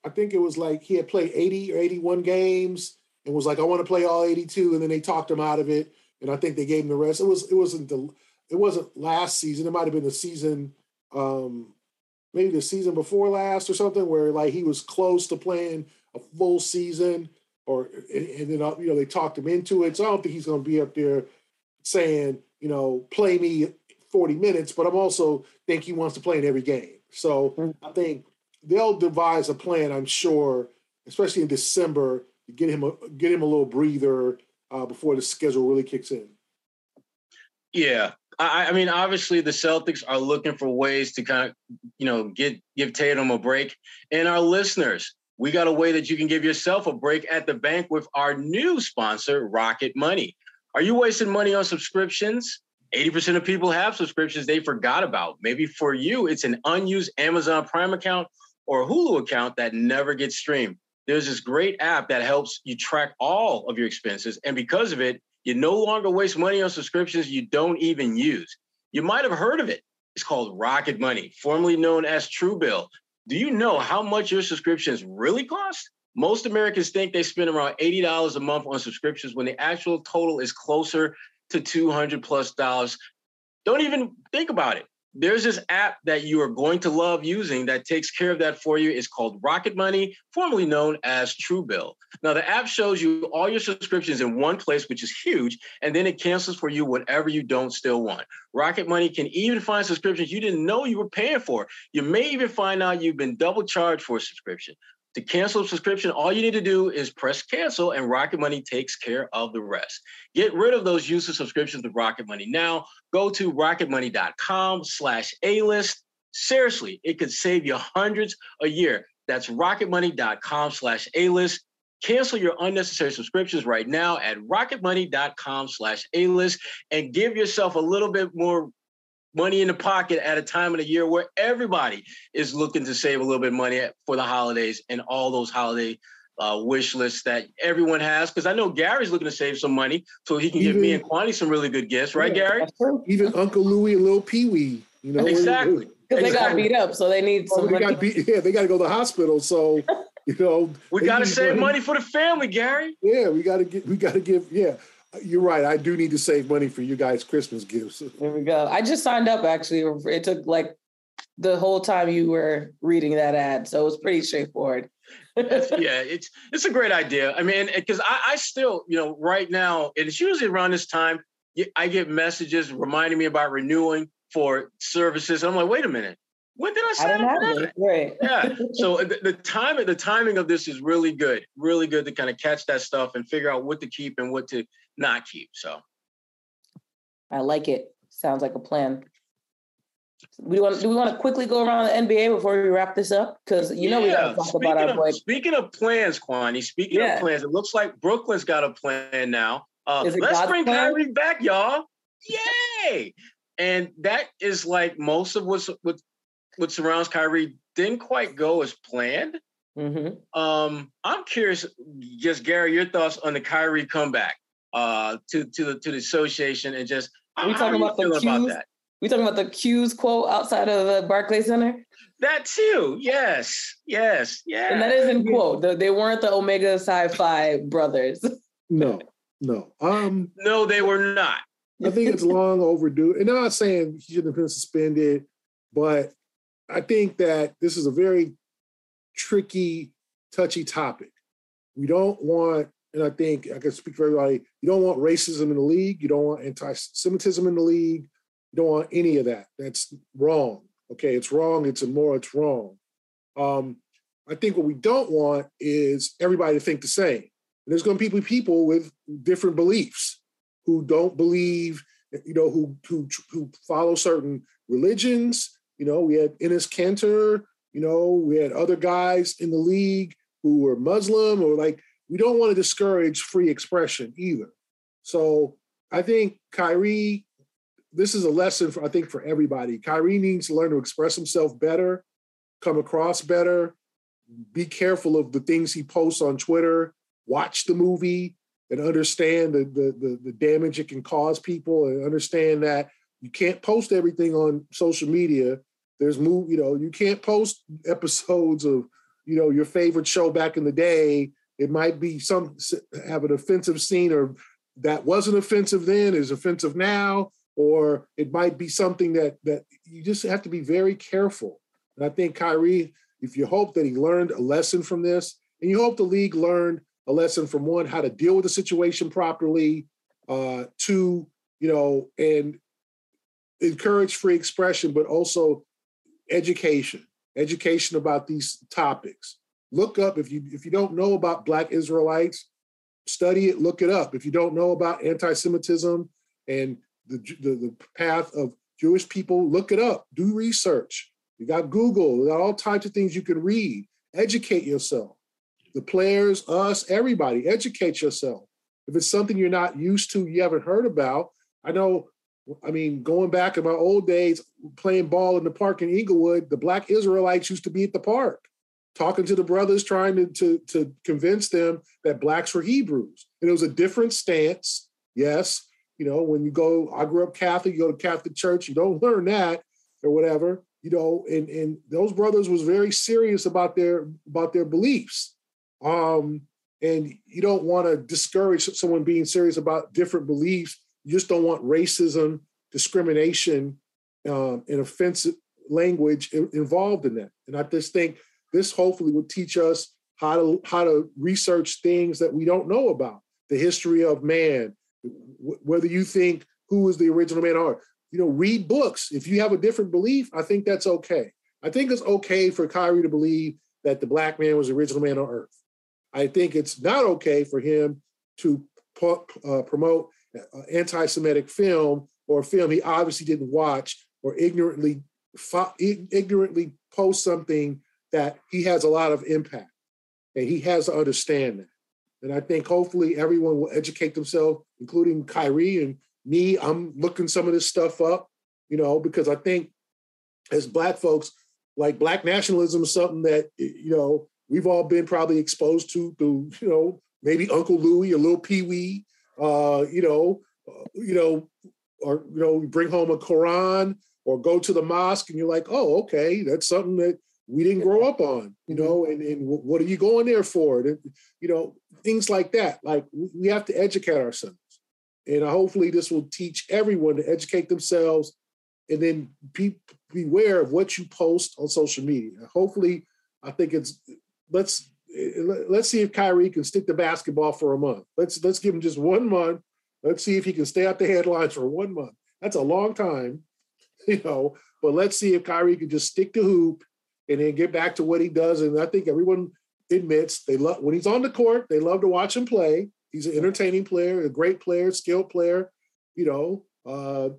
I think it was like he had played 80 or 81 games and was like, I want to play all 82, and then they talked him out of it, and I think they gave him the rest. It was, it wasn't the, it wasn't last season. It might have been the season, um, maybe the season before last or something, where like he was close to playing a full season, or and, and then uh, you know they talked him into it. So I don't think he's going to be up there saying you know, play me 40 minutes, but I'm also think he wants to play in every game. So mm-hmm. I think they'll devise a plan, I'm sure, especially in December, to get him a get him a little breather uh, before the schedule really kicks in. Yeah. I, I mean, obviously the Celtics are looking for ways to kind of, you know, get give Tatum a break. And our listeners, we got a way that you can give yourself a break at the bank with our new sponsor, Rocket Money. Are you wasting money on subscriptions? 80% of people have subscriptions they forgot about. Maybe for you, it's an unused Amazon Prime account or Hulu account that never gets streamed. There's this great app that helps you track all of your expenses. And because of it, you no longer waste money on subscriptions you don't even use. You might have heard of it. It's called Rocket Money, formerly known as Truebill. Do you know how much your subscriptions really cost? Most Americans think they spend around $80 a month on subscriptions when the actual total is closer to 200 plus dollars. Don't even think about it. There's this app that you are going to love using that takes care of that for you. It's called Rocket Money, formerly known as Truebill. Now, the app shows you all your subscriptions in one place, which is huge, and then it cancels for you whatever you don't still want. Rocket Money can even find subscriptions you didn't know you were paying for. You may even find out you've been double charged for a subscription. To cancel a subscription, all you need to do is press cancel and Rocket Money takes care of the rest. Get rid of those useless subscriptions with Rocket Money now. Go to rocketmoney.com slash A-list. Seriously, it could save you hundreds a year. That's rocketmoney.com slash A-list. Cancel your unnecessary subscriptions right now at rocketmoney.com slash A-list and give yourself a little bit more money in the pocket at a time of the year where everybody is looking to save a little bit of money for the holidays and all those holiday uh, wish lists that everyone has. Because I know Gary's looking to save some money so he can even, give me and Kwani some really good gifts, right, yeah, Gary? Even Uncle Louie and Little Pee Wee, you know, exactly. Because they got beat up, so they need oh, some. They got beat, yeah, they got to go to the hospital, so you know. we got to save money. money for the family, Gary. Yeah, we got to get. We got to give. Yeah, you're right. I do need to save money for you guys' Christmas gifts. There we go. I just signed up actually. It took like the whole time you were reading that ad, so it was pretty straightforward. yeah, it's it's a great idea. I mean, because I, I still, you know, right now, and it's usually around this time, I get messages reminding me about renewing for services. I'm like, wait a minute, when did I sign up for that? Right. Yeah. So the, the time the timing of this is really good, really good to kind of catch that stuff and figure out what to keep and what to not keep. So I like it. Sounds like a plan. We want do we want to quickly go around the NBA before we wrap this up? Because you know yeah. we got to talk speaking about our of. Speaking of plans, Kwani. Speaking yeah. of plans, it looks like Brooklyn's got a plan now. Uh, let's God's bring plan? Kyrie back, y'all! Yay! and that is like most of what's what what surrounds Kyrie didn't quite go as planned. Mm-hmm. Um, I'm curious, just Gary, your thoughts on the Kyrie comeback uh, to to the to the association and just Are we talking about the Q's, about We talking about the Q's quote outside of the Barclays Center. That too, yes, yes, yeah. And that is in quote. The, they weren't the Omega Psi Phi brothers. No, no. Um, no, they were not. I think it's long overdue. And I'm not saying he shouldn't have been suspended, but I think that this is a very tricky, touchy topic. We don't want, and I think I can speak for everybody, you don't want racism in the league. You don't want anti Semitism in the league. You don't want any of that. That's wrong. Okay, it's wrong. It's immoral. It's wrong. Um, I think what we don't want is everybody to think the same. And there's going to be people with different beliefs who don't believe, you know, who who who follow certain religions. You know, we had Enes Kanter. You know, we had other guys in the league who were Muslim or like. We don't want to discourage free expression either. So I think Kyrie, this is a lesson for I think for everybody. Kyrie needs to learn to express himself better, come across better, be careful of the things he posts on Twitter, watch the movie, and understand the, the, the, the damage it can cause people and understand that you can't post everything on social media. There's move, you know, you can't post episodes of, you know, your favorite show back in the day. It might be some have an offensive scene or that wasn't offensive then is offensive now, or it might be something that that you just have to be very careful. And I think Kyrie, if you hope that he learned a lesson from this, and you hope the league learned a lesson from one, how to deal with the situation properly, uh, two, you know, and encourage free expression, but also education, education about these topics. Look up if you if you don't know about Black Israelites, study it, look it up. If you don't know about anti-Semitism and the, the, the path of Jewish people, look it up. Do research. You got Google, you got all types of things you can read. Educate yourself the players, us, everybody. Educate yourself. If it's something you're not used to, you haven't heard about. I know, I mean, going back in my old days, playing ball in the park in Inglewood, the Black Israelites used to be at the park, talking to the brothers, trying to, to, to convince them that Blacks were Hebrews. And it was a different stance. Yes, you know, when you go, I grew up Catholic, you go to Catholic church, you don't learn that or whatever, you know, and, and those brothers was very serious about their about their beliefs um, and you don't want to discourage someone being serious about different beliefs. You just don't want racism, discrimination, um, and offensive language involved in that. And I just think this hopefully would teach us how to how to research things that we don't know about the history of man, whether you think who was the original man or you know read books. If you have a different belief, I think that's okay. I think it's okay for Kyrie to believe that the black man was the original man on earth. I think it's not okay for him to uh, promote anti-Semitic film or a film he obviously didn't watch or ignorantly ignorantly post something that he has a lot of impact and he has to understand that. And I think hopefully everyone will educate themselves, including Kyrie and me. I'm looking some of this stuff up, you know, because I think as Black folks, like Black nationalism is something that, you know, we've all been probably exposed to through, you know, maybe Uncle Louie or Little Pee Wee, uh, you know, uh, you know, or you know, bring home a Quran or go to the mosque and you're like, oh, okay, that's something that we didn't grow up on, you mm-hmm. know, and, and what are you going there for? You know, things like that. Like we have to educate ourselves. And hopefully this will teach everyone to educate themselves and then be, beware of what you post on social media. Hopefully, I think it's let's eh, let's see if Kyrie can stick to basketball for a month. Let's let's give him just one month. Let's see if he can stay out the headlines for one month. That's a long time, you know. But let's see if Kyrie can just stick to hoop and then get back to what he does. And I think everyone admits they love when he's on the court. They love to watch him play. He's an entertaining player, a great player, skilled player. You know, uh,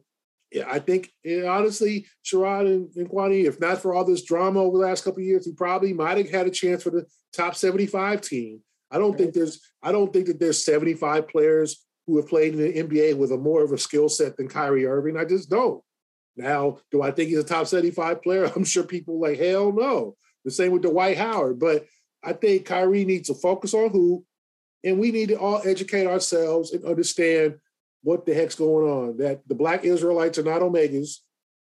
I think honestly, Sherrod and, and Kwani, if not for all this drama over the last couple years, he probably might have had a chance for the top 75 team. I don't right. think there's I don't think that there's 75 players who have played in the NBA with a more of a skill set than Kyrie Irving. I just don't. Now, do I think he's a top 75 player? I'm sure people like, hell no. The same with Dwight Howard. But I think Kyrie needs to focus on who, and we need to all educate ourselves and understand what the heck's going on. That the black Israelites are not Omegas,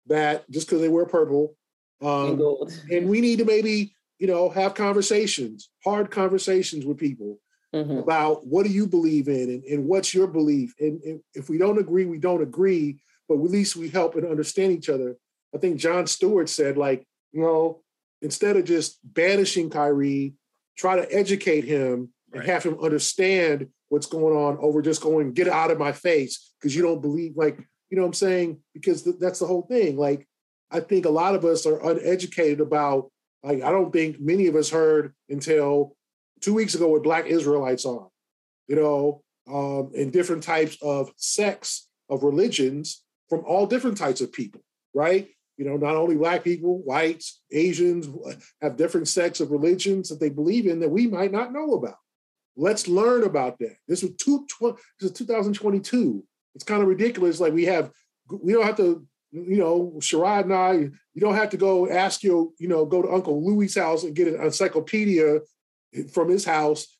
that just because they wear purple. Um, and, we need to maybe, you know, have conversations, hard conversations with people mm-hmm. about what do you believe in and, and what's your belief. And, and if we don't agree, we don't agree, but at least we help and understand each other. I think Jon Stewart said, like, you know, instead of just banishing Kyrie, try to educate him right. and have him understand what's going on over just going, get out of my face because you don't believe, like, you know what I'm saying? Because th- that's the whole thing. Like, I think a lot of us are uneducated about, like, I don't think many of us heard until two weeks ago what Black Israelites are, you know, um, and different types of sects of religions from all different types of people, right? You know, not only Black people, whites, Asians have different sects of religions that they believe in that we might not know about. Let's learn about that. This was two, this is 2022 it's kind of ridiculous. Like we have, we don't have to, you know, Sherrod and I, you don't have to go ask your, you know, go to Uncle Louis' house and get an encyclopedia from his house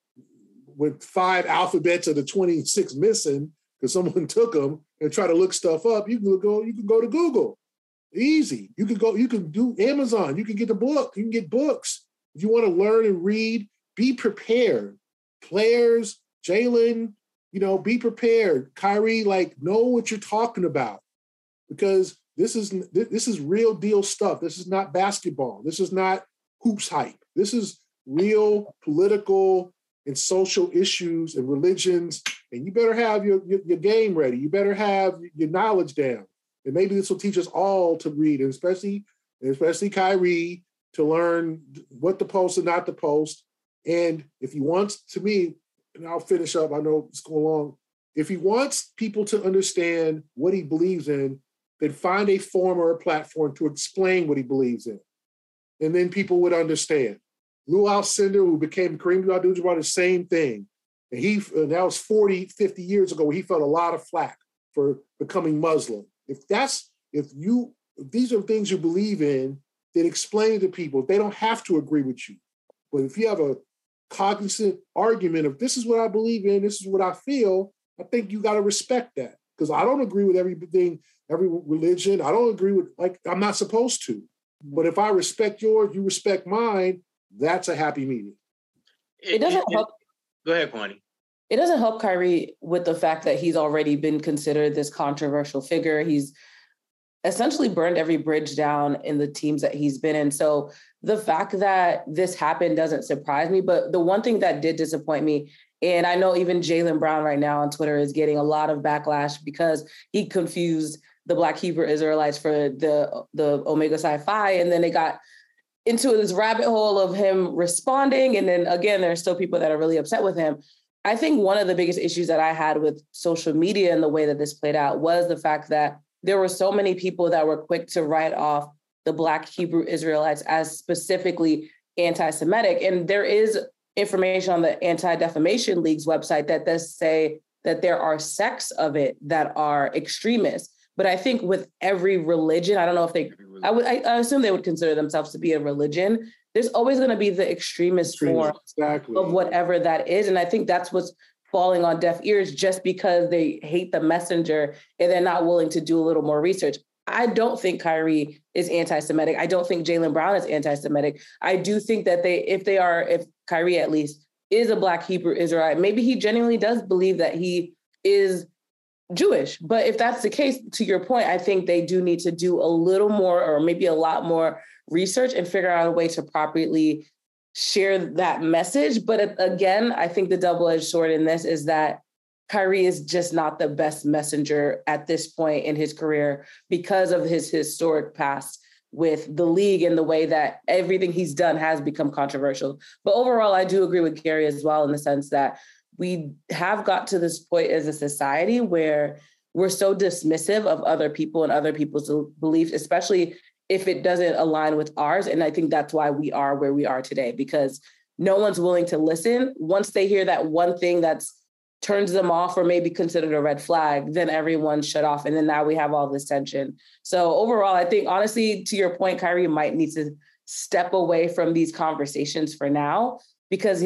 with five alphabets of the 26 missing because someone took them and try to look stuff up. You can go, you can go to Google. Easy. You can go, you can do Amazon. You can get the book. You can get books. If you want to learn and read, be prepared. Players, Jaylen, you know, be prepared. Kyrie, like, know what you're talking about because this is this is real deal stuff. This is not basketball. This is not hoops hype. This is real political and social issues and religions. And you better have your, your, your game ready. You better have your knowledge down. And maybe this will teach us all to read, and especially, especially Kyrie, to learn what to post and not to post. And if he wants, to me, and I'll finish up. I know it's going long. If he wants people to understand what he believes in, then find a forum or a platform to explain what he believes in. And then people would understand. Lou Alcindor, who became Kareem Abdul-Jabbar, the same thing. And he, and that was 40, 50 years ago, he felt a lot of flack for becoming Muslim. If that's, if you, if these are things you believe in, then explain to people. They don't have to agree with you. But if you have a cognizant argument of this is what I believe in, this is what I feel, I think you got to respect that because I don't agree with everything, every religion. I don't agree with like I'm not supposed to. But if I respect yours, you respect mine. That's a happy medium. It, doesn't help. Go ahead, Kwani. It doesn't help Kyrie with the fact that he's already been considered this controversial figure. He's essentially burned every bridge down in the teams that he's been in. So the fact that this happened doesn't surprise me. But the one thing that did disappoint me, and I know even Jaylen Brown right now on Twitter is getting a lot of backlash because he confused the Black Hebrew Israelites for the the Omega Psi Phi, and then they got into this rabbit hole of him responding. And then again, there are still people that are really upset with him. I think one of the biggest issues that I had with social media and the way that this played out was the fact that there were so many people that were quick to write off the Black Hebrew Israelites as specifically anti Semitic. And there is information on the Anti Defamation League's website that does say that there are sects of it that are extremists. But I think with every religion, I don't know if they, I would, I assume they would consider themselves to be a religion. There's always going to be the extremist, extremist form exactly. of whatever that is, and I think that's what's falling on deaf ears just because they hate the messenger and they're not willing to do a little more research. I don't think Kyrie is anti-Semitic. I don't think Jaylen Brown is anti-Semitic. I do think that they, if they are, if Kyrie at least is a Black Hebrew Israelite, maybe he genuinely does believe that he is Jewish. But if that's the case, to your point, I think they do need to do a little more or maybe a lot more research and figure out a way to properly share that message. But again, I think the double edged sword in this is that Kyrie is just not the best messenger at this point in his career because of his historic past with the league and the way that everything he's done has become controversial. But overall, I do agree with Gary as well in the sense that we have got to this point as a society where we're so dismissive of other people and other people's beliefs, especially if it doesn't align with ours. And I think that's why we are where we are today, because no one's willing to listen. Once they hear that one thing that's turns them off or maybe considered a red flag, then everyone shut off. And then now we have all this tension. So overall, I think honestly, to your point, Kyrie might need to step away from these conversations for now because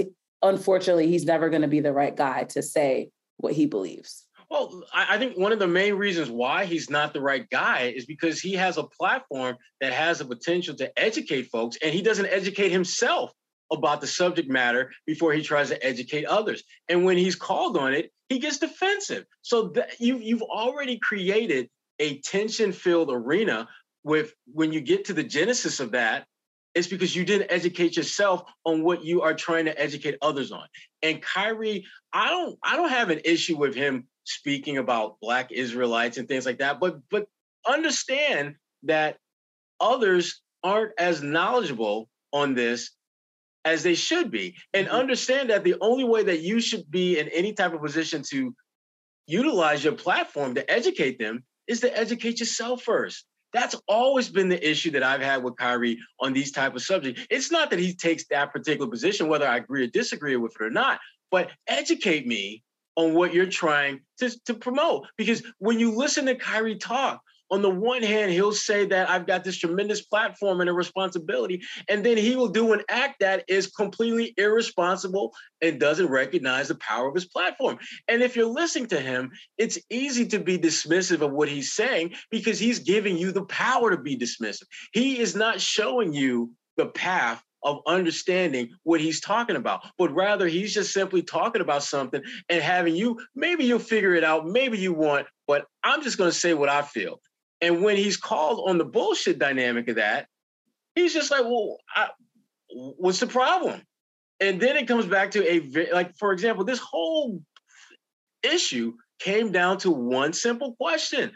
unfortunately he's never going to be the right guy to say what he believes. Well, I think one of the main reasons why he's not the right guy is because he has a platform that has the potential to educate folks, and he doesn't educate himself about the subject matter before he tries to educate others. And when he's called on it, he gets defensive. So that you you've already created a tension-filled arena with when you get to the genesis of that, it's because you didn't educate yourself on what you are trying to educate others on. And Kyrie, I don't I don't have an issue with him speaking about black Israelites and things like that, but but understand that others aren't as knowledgeable on this as they should be and mm-hmm. understand that the only way that you should be in any type of position to utilize your platform to educate them is to educate yourself first that's always been the issue that I've had with Kyrie on these type of subjects. It's not that he takes that particular position, whether I agree or disagree with it or not, but educate me on what you're trying to, to promote. Because when you listen to Kyrie talk, on the one hand, he'll say that I've got this tremendous platform and a responsibility, and then he will do an act that is completely irresponsible and doesn't recognize the power of his platform. And if you're listening to him, it's easy to be dismissive of what he's saying because he's giving you the power to be dismissive. He is not showing you the path of understanding what he's talking about, but rather he's just simply talking about something and having you, maybe you'll figure it out, maybe you want, but I'm just going to say what I feel. And when he's called on the bullshit dynamic of that, he's just like, well, I, what's the problem? And then it comes back to a, like, for example, this whole issue came down to one simple question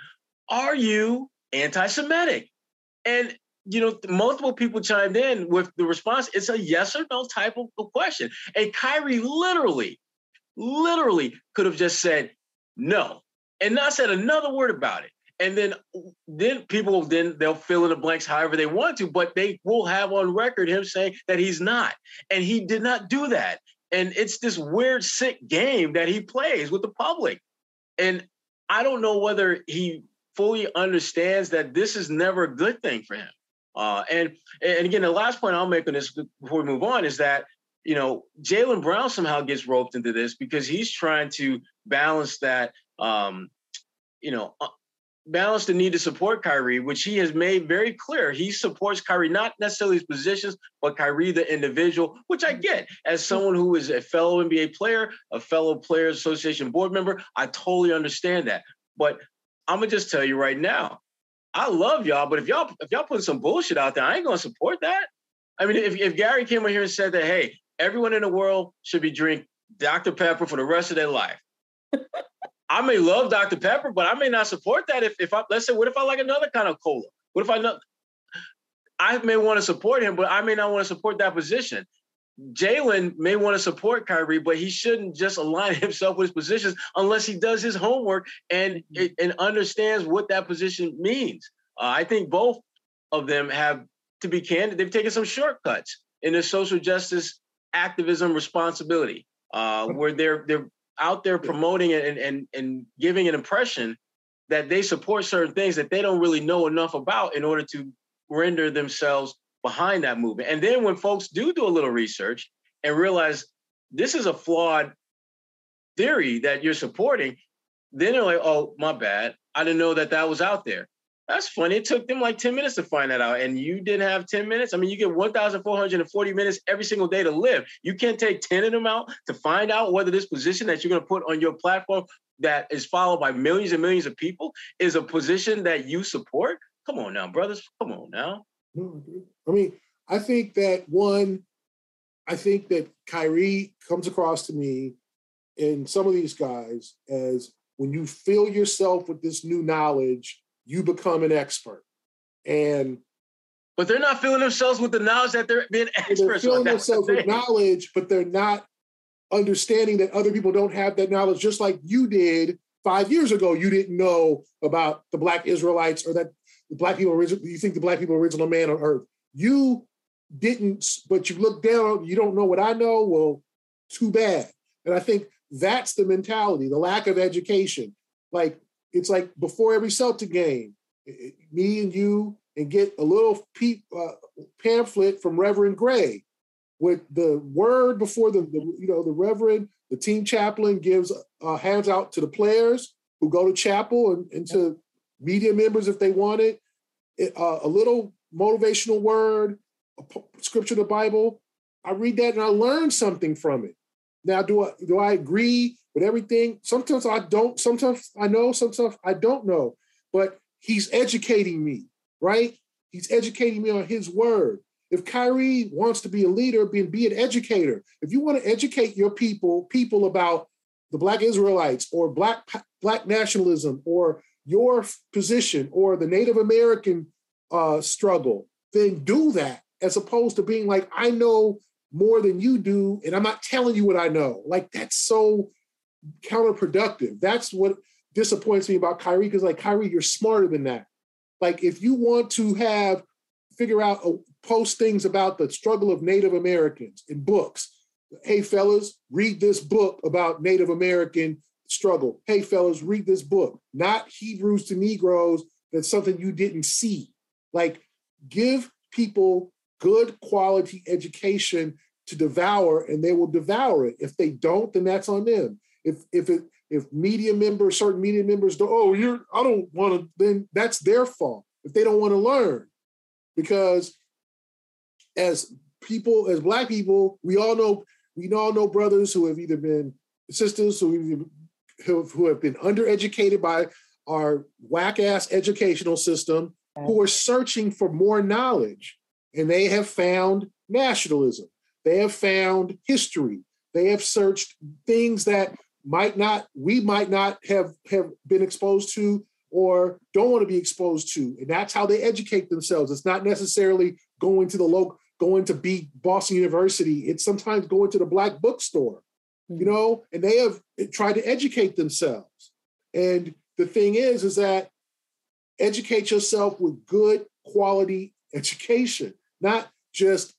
Are you anti Semitic? And you know, multiple people chimed in with the response. It's a yes or no type of question. And Kyrie literally, literally could have just said no and not said another word about it and then then people then they'll fill in the blanks however they want to but they will have on record him saying that he's not. And he did not do that. And it's this weird sick game that he plays with the public. And i don't know whether he fully understands that this is never a good thing for him. Uh, and and again the last point i'll make on this before we move on is that you know jaylen brown somehow gets roped into this because he's trying to balance that um, you know balance the need to support Kyrie, which he has made very clear. He supports Kyrie, not necessarily his positions, but Kyrie the individual, which I get as someone who is a fellow NBA player, a fellow Players Association board member. I totally understand that. But I'm gonna just tell you right now, I love y'all, but if y'all if y'all put some bullshit out there, I ain't gonna support that. I mean, if, if Gary came in here and said that, hey, everyone in the world should be drink Dr. Pepper for the rest of their life. I may love Dr. Pepper, but I may not support that. If, if I let's say, what if I like another kind of cola? What if I know? I may want to support him, but I may not want to support that position. Jalen may want to support Kyrie, but he shouldn't just align himself with his positions unless he does his homework and and understands what that position means. Uh, I think both of them have, to be candid, they've taken some shortcuts in their social justice activism responsibility, uh, where they're they're out there promoting it and, and, and giving an impression that they support certain things that they don't really know enough about in order to render themselves behind that movement. And then when folks do do a little research and realize this is a flawed theory that you're supporting, then they're like, oh, my bad. I didn't know that that was out there. That's funny. It took them like 10 minutes to find that out. And you didn't have 10 minutes. I mean, you get 1,440 minutes every single day to live. You can't take 10 of them out to find out whether this position that you're going to put on your platform that is followed by millions and millions of people is a position that you support. Come on now, brothers. Come on now. I mean, I think that one, I think that Kyrie comes across to me and some of these guys as when you fill yourself with this new knowledge you become an expert. And but they're not filling themselves with the knowledge that they're being experts. They're filling themselves with knowledge, but they're not understanding that other people don't have that knowledge, just like you did five years ago. You didn't know about the Black Israelites or that the Black people original. You think the Black people original man on Earth. You didn't, but you look down. You don't know what I know. Well, too bad. And I think that's the mentality, the lack of education. Like it's like before every Celtic game, me and you and get a little uh, pamphlet from Reverend Gray with the word before the, the, you know the Reverend, the team chaplain gives uh, hands out to the players who go to chapel and, and to media members if they want it. it uh, a little motivational word, scripture, of the Bible. I read that and I learn something from it. Now, do I do I agree with everything? Sometimes I don't. Sometimes I know. Sometimes I don't know. But he's educating me, right? He's educating me on his word. If Kyrie wants to be a leader, be, be an educator. If you want to educate your people, people about the Black Israelites or Black Black nationalism or your position or the Native American uh, struggle, then do that as opposed to being like, I know more than you do, and I'm not telling you what I know. Like that's so counterproductive. That's what disappoints me about Kyrie because like Kyrie, you're smarter than that. Like if you want to have figure out uh, post things about the struggle of Native Americans in books. Hey fellas, read this book about Native American struggle. Hey fellas, read this book. Not Hebrews to Negroes. That's something you didn't see. Like give people good quality education to devour and they will devour it. If they don't, then that's on them. If if it if media members, certain media members do, oh, you're I don't want to, then that's their fault. If they don't want to learn. Because as people, as black people, we all know, we all know brothers who have either been sisters who have, who have been undereducated by our whack ass educational system, who are searching for more knowledge and they have found nationalism. They have found history. They have searched things that might not we might not have have been exposed to or don't want to be exposed to and that's how they educate themselves it's not necessarily going to the local going to be boston university it's sometimes going to the black bookstore you hmm. know and they have tried to educate themselves and the thing is is that educate yourself with good quality education not just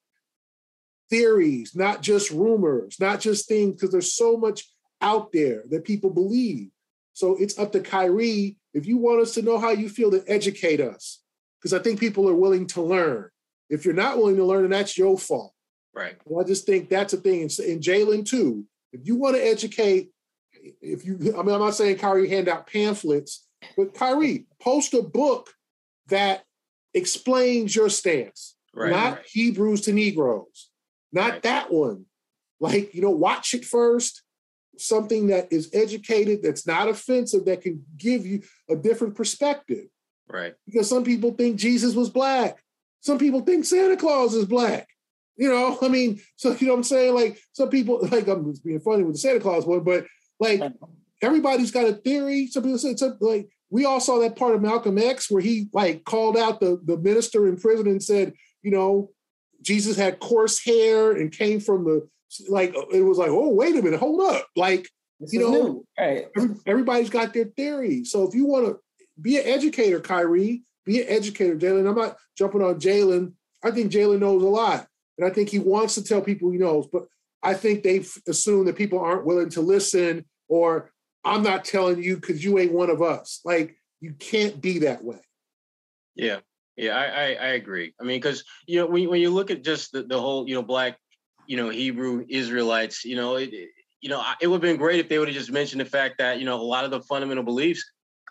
theories, not just rumors, not just things, because there's so much out there that people believe. So it's up to Kyrie. If you want us to know how you feel, to educate us, because I think people are willing to learn. If you're not willing to learn, then that's your fault. Right. I just think that's a thing. And, and Jaylen too. If you want to educate, if you, I mean, I'm not saying Kyrie hand out pamphlets, but Kyrie post a book that explains your stance right, not right. Hebrews to Negroes, not right. that one. Like, you know, watch it first. Something that is educated, that's not offensive, that can give you a different perspective. Right. Because some people think Jesus was black. Some people think Santa Claus is black. You know, I mean, so you know what I'm saying? Like some people, like I'm just being funny with the Santa Claus one, but like everybody's got a theory. Some people say, some, like we all saw that part of Malcolm X where he like called out the, the minister in prison and said, you know, Jesus had coarse hair and came from the like it was like, oh, wait a minute, hold up. Like, this you know, right. every, everybody's got their theory. So if you want to be an educator, Kyrie, be an educator, Jaylen. I'm not jumping on Jaylen. I think Jaylen knows a lot. And I think he wants to tell people he knows, but I think they've assumed that people aren't willing to listen or I'm not telling you because you ain't one of us. Like you can't be that way. Yeah. Yeah, I, I, I agree. I mean, because you know when when you look at just the, the whole you know black, you know Hebrew Israelites, you know it, you know it would have been great if they would have just mentioned the fact that you know a lot of the fundamental beliefs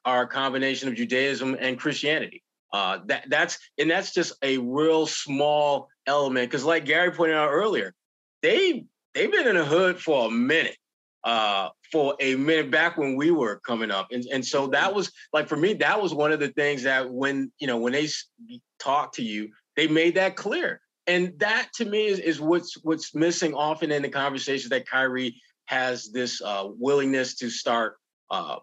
are a combination of Judaism and Christianity. Uh, that that's and that's just a real small element because, like Gary pointed out earlier, they they've been in the hood for a minute uh, for a minute back when we were coming up. And, and so that was like, for me, that was one of the things that when, you know, when they talk to you, they made that clear. And that to me is, is what's, what's missing often in the conversations that Kyrie has this uh, willingness to start uh,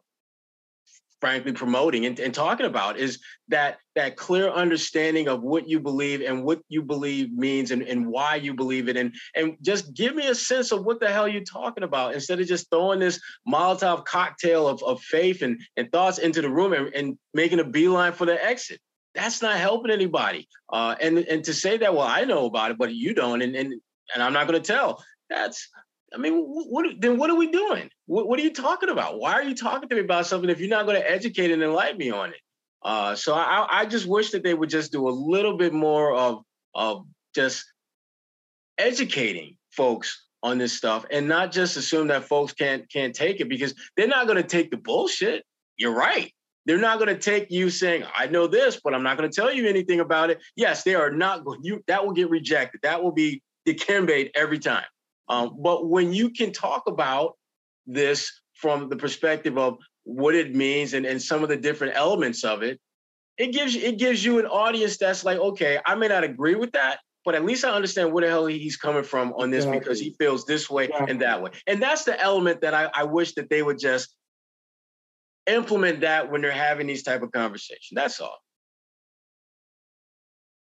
frankly promoting and, and, talking about is that that clear understanding of what you believe and what you believe means and, and why you believe it. And and just give me a sense of what the hell you're talking about instead of just throwing this molotov cocktail of, of faith and, and thoughts into the room and, and making a beeline for the exit. That's not helping anybody. Uh, and and to say that well i know about it but you don't. And and, and i'm not going to tell. That's I mean, what, then what are we doing? What, what, are you talking about? Why are you talking to me about something if you're not going to educate and enlighten me on it? Uh, so I, I just wish that they would just do a little bit more of of just educating folks on this stuff and not just assume that folks can't can't take it because they're not going to take the bullshit. You're right. They're not going to take you saying, "I know this, but I'm not going to tell you anything about it." Yes, they are not going. You that will get rejected. That will be the every time. Um, but when you can talk about this from the perspective of what it means and, and some of the different elements of it, it gives you it gives you an audience that's like, okay, I may not agree with that, but at least I understand where the hell he's coming from on this exactly. because he feels this way exactly. and that way. And that's the element that I, I wish that they would just implement that when they're having these type of conversations. That's all.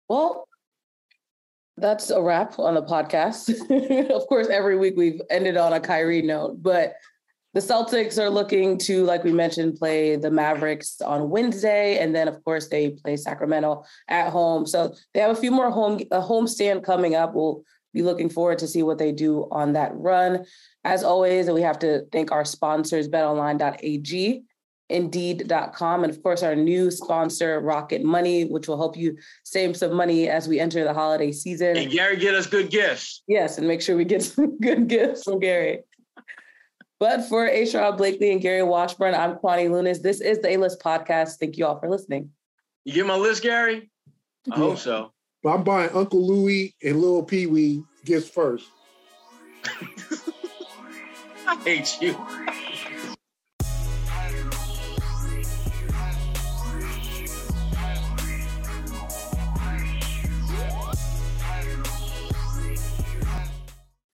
Well, that's a wrap on the podcast. of course, every week we've ended on a Kyrie note, but the Celtics are looking to, like we mentioned, play the Mavericks on Wednesday, and then of course they play Sacramento at home. So they have a few more home a home stand coming up. We'll be looking forward to see what they do on that run. As always, and we have to thank our sponsors, BetOnline.ag indeed.com and of course our new sponsor rocket money which will help you save some money as we enter the holiday season and gary get us good gifts yes and make sure we get some good gifts from gary but for A. Sherrod Blakely and Gary Washburn, I'm Kwani Lunis. This is the A-List Podcast. Thank you all for listening. You get my list, Gary? I yeah. hope so. But I'm buying Uncle Louie and Little Pee Wee gifts first. I hate you.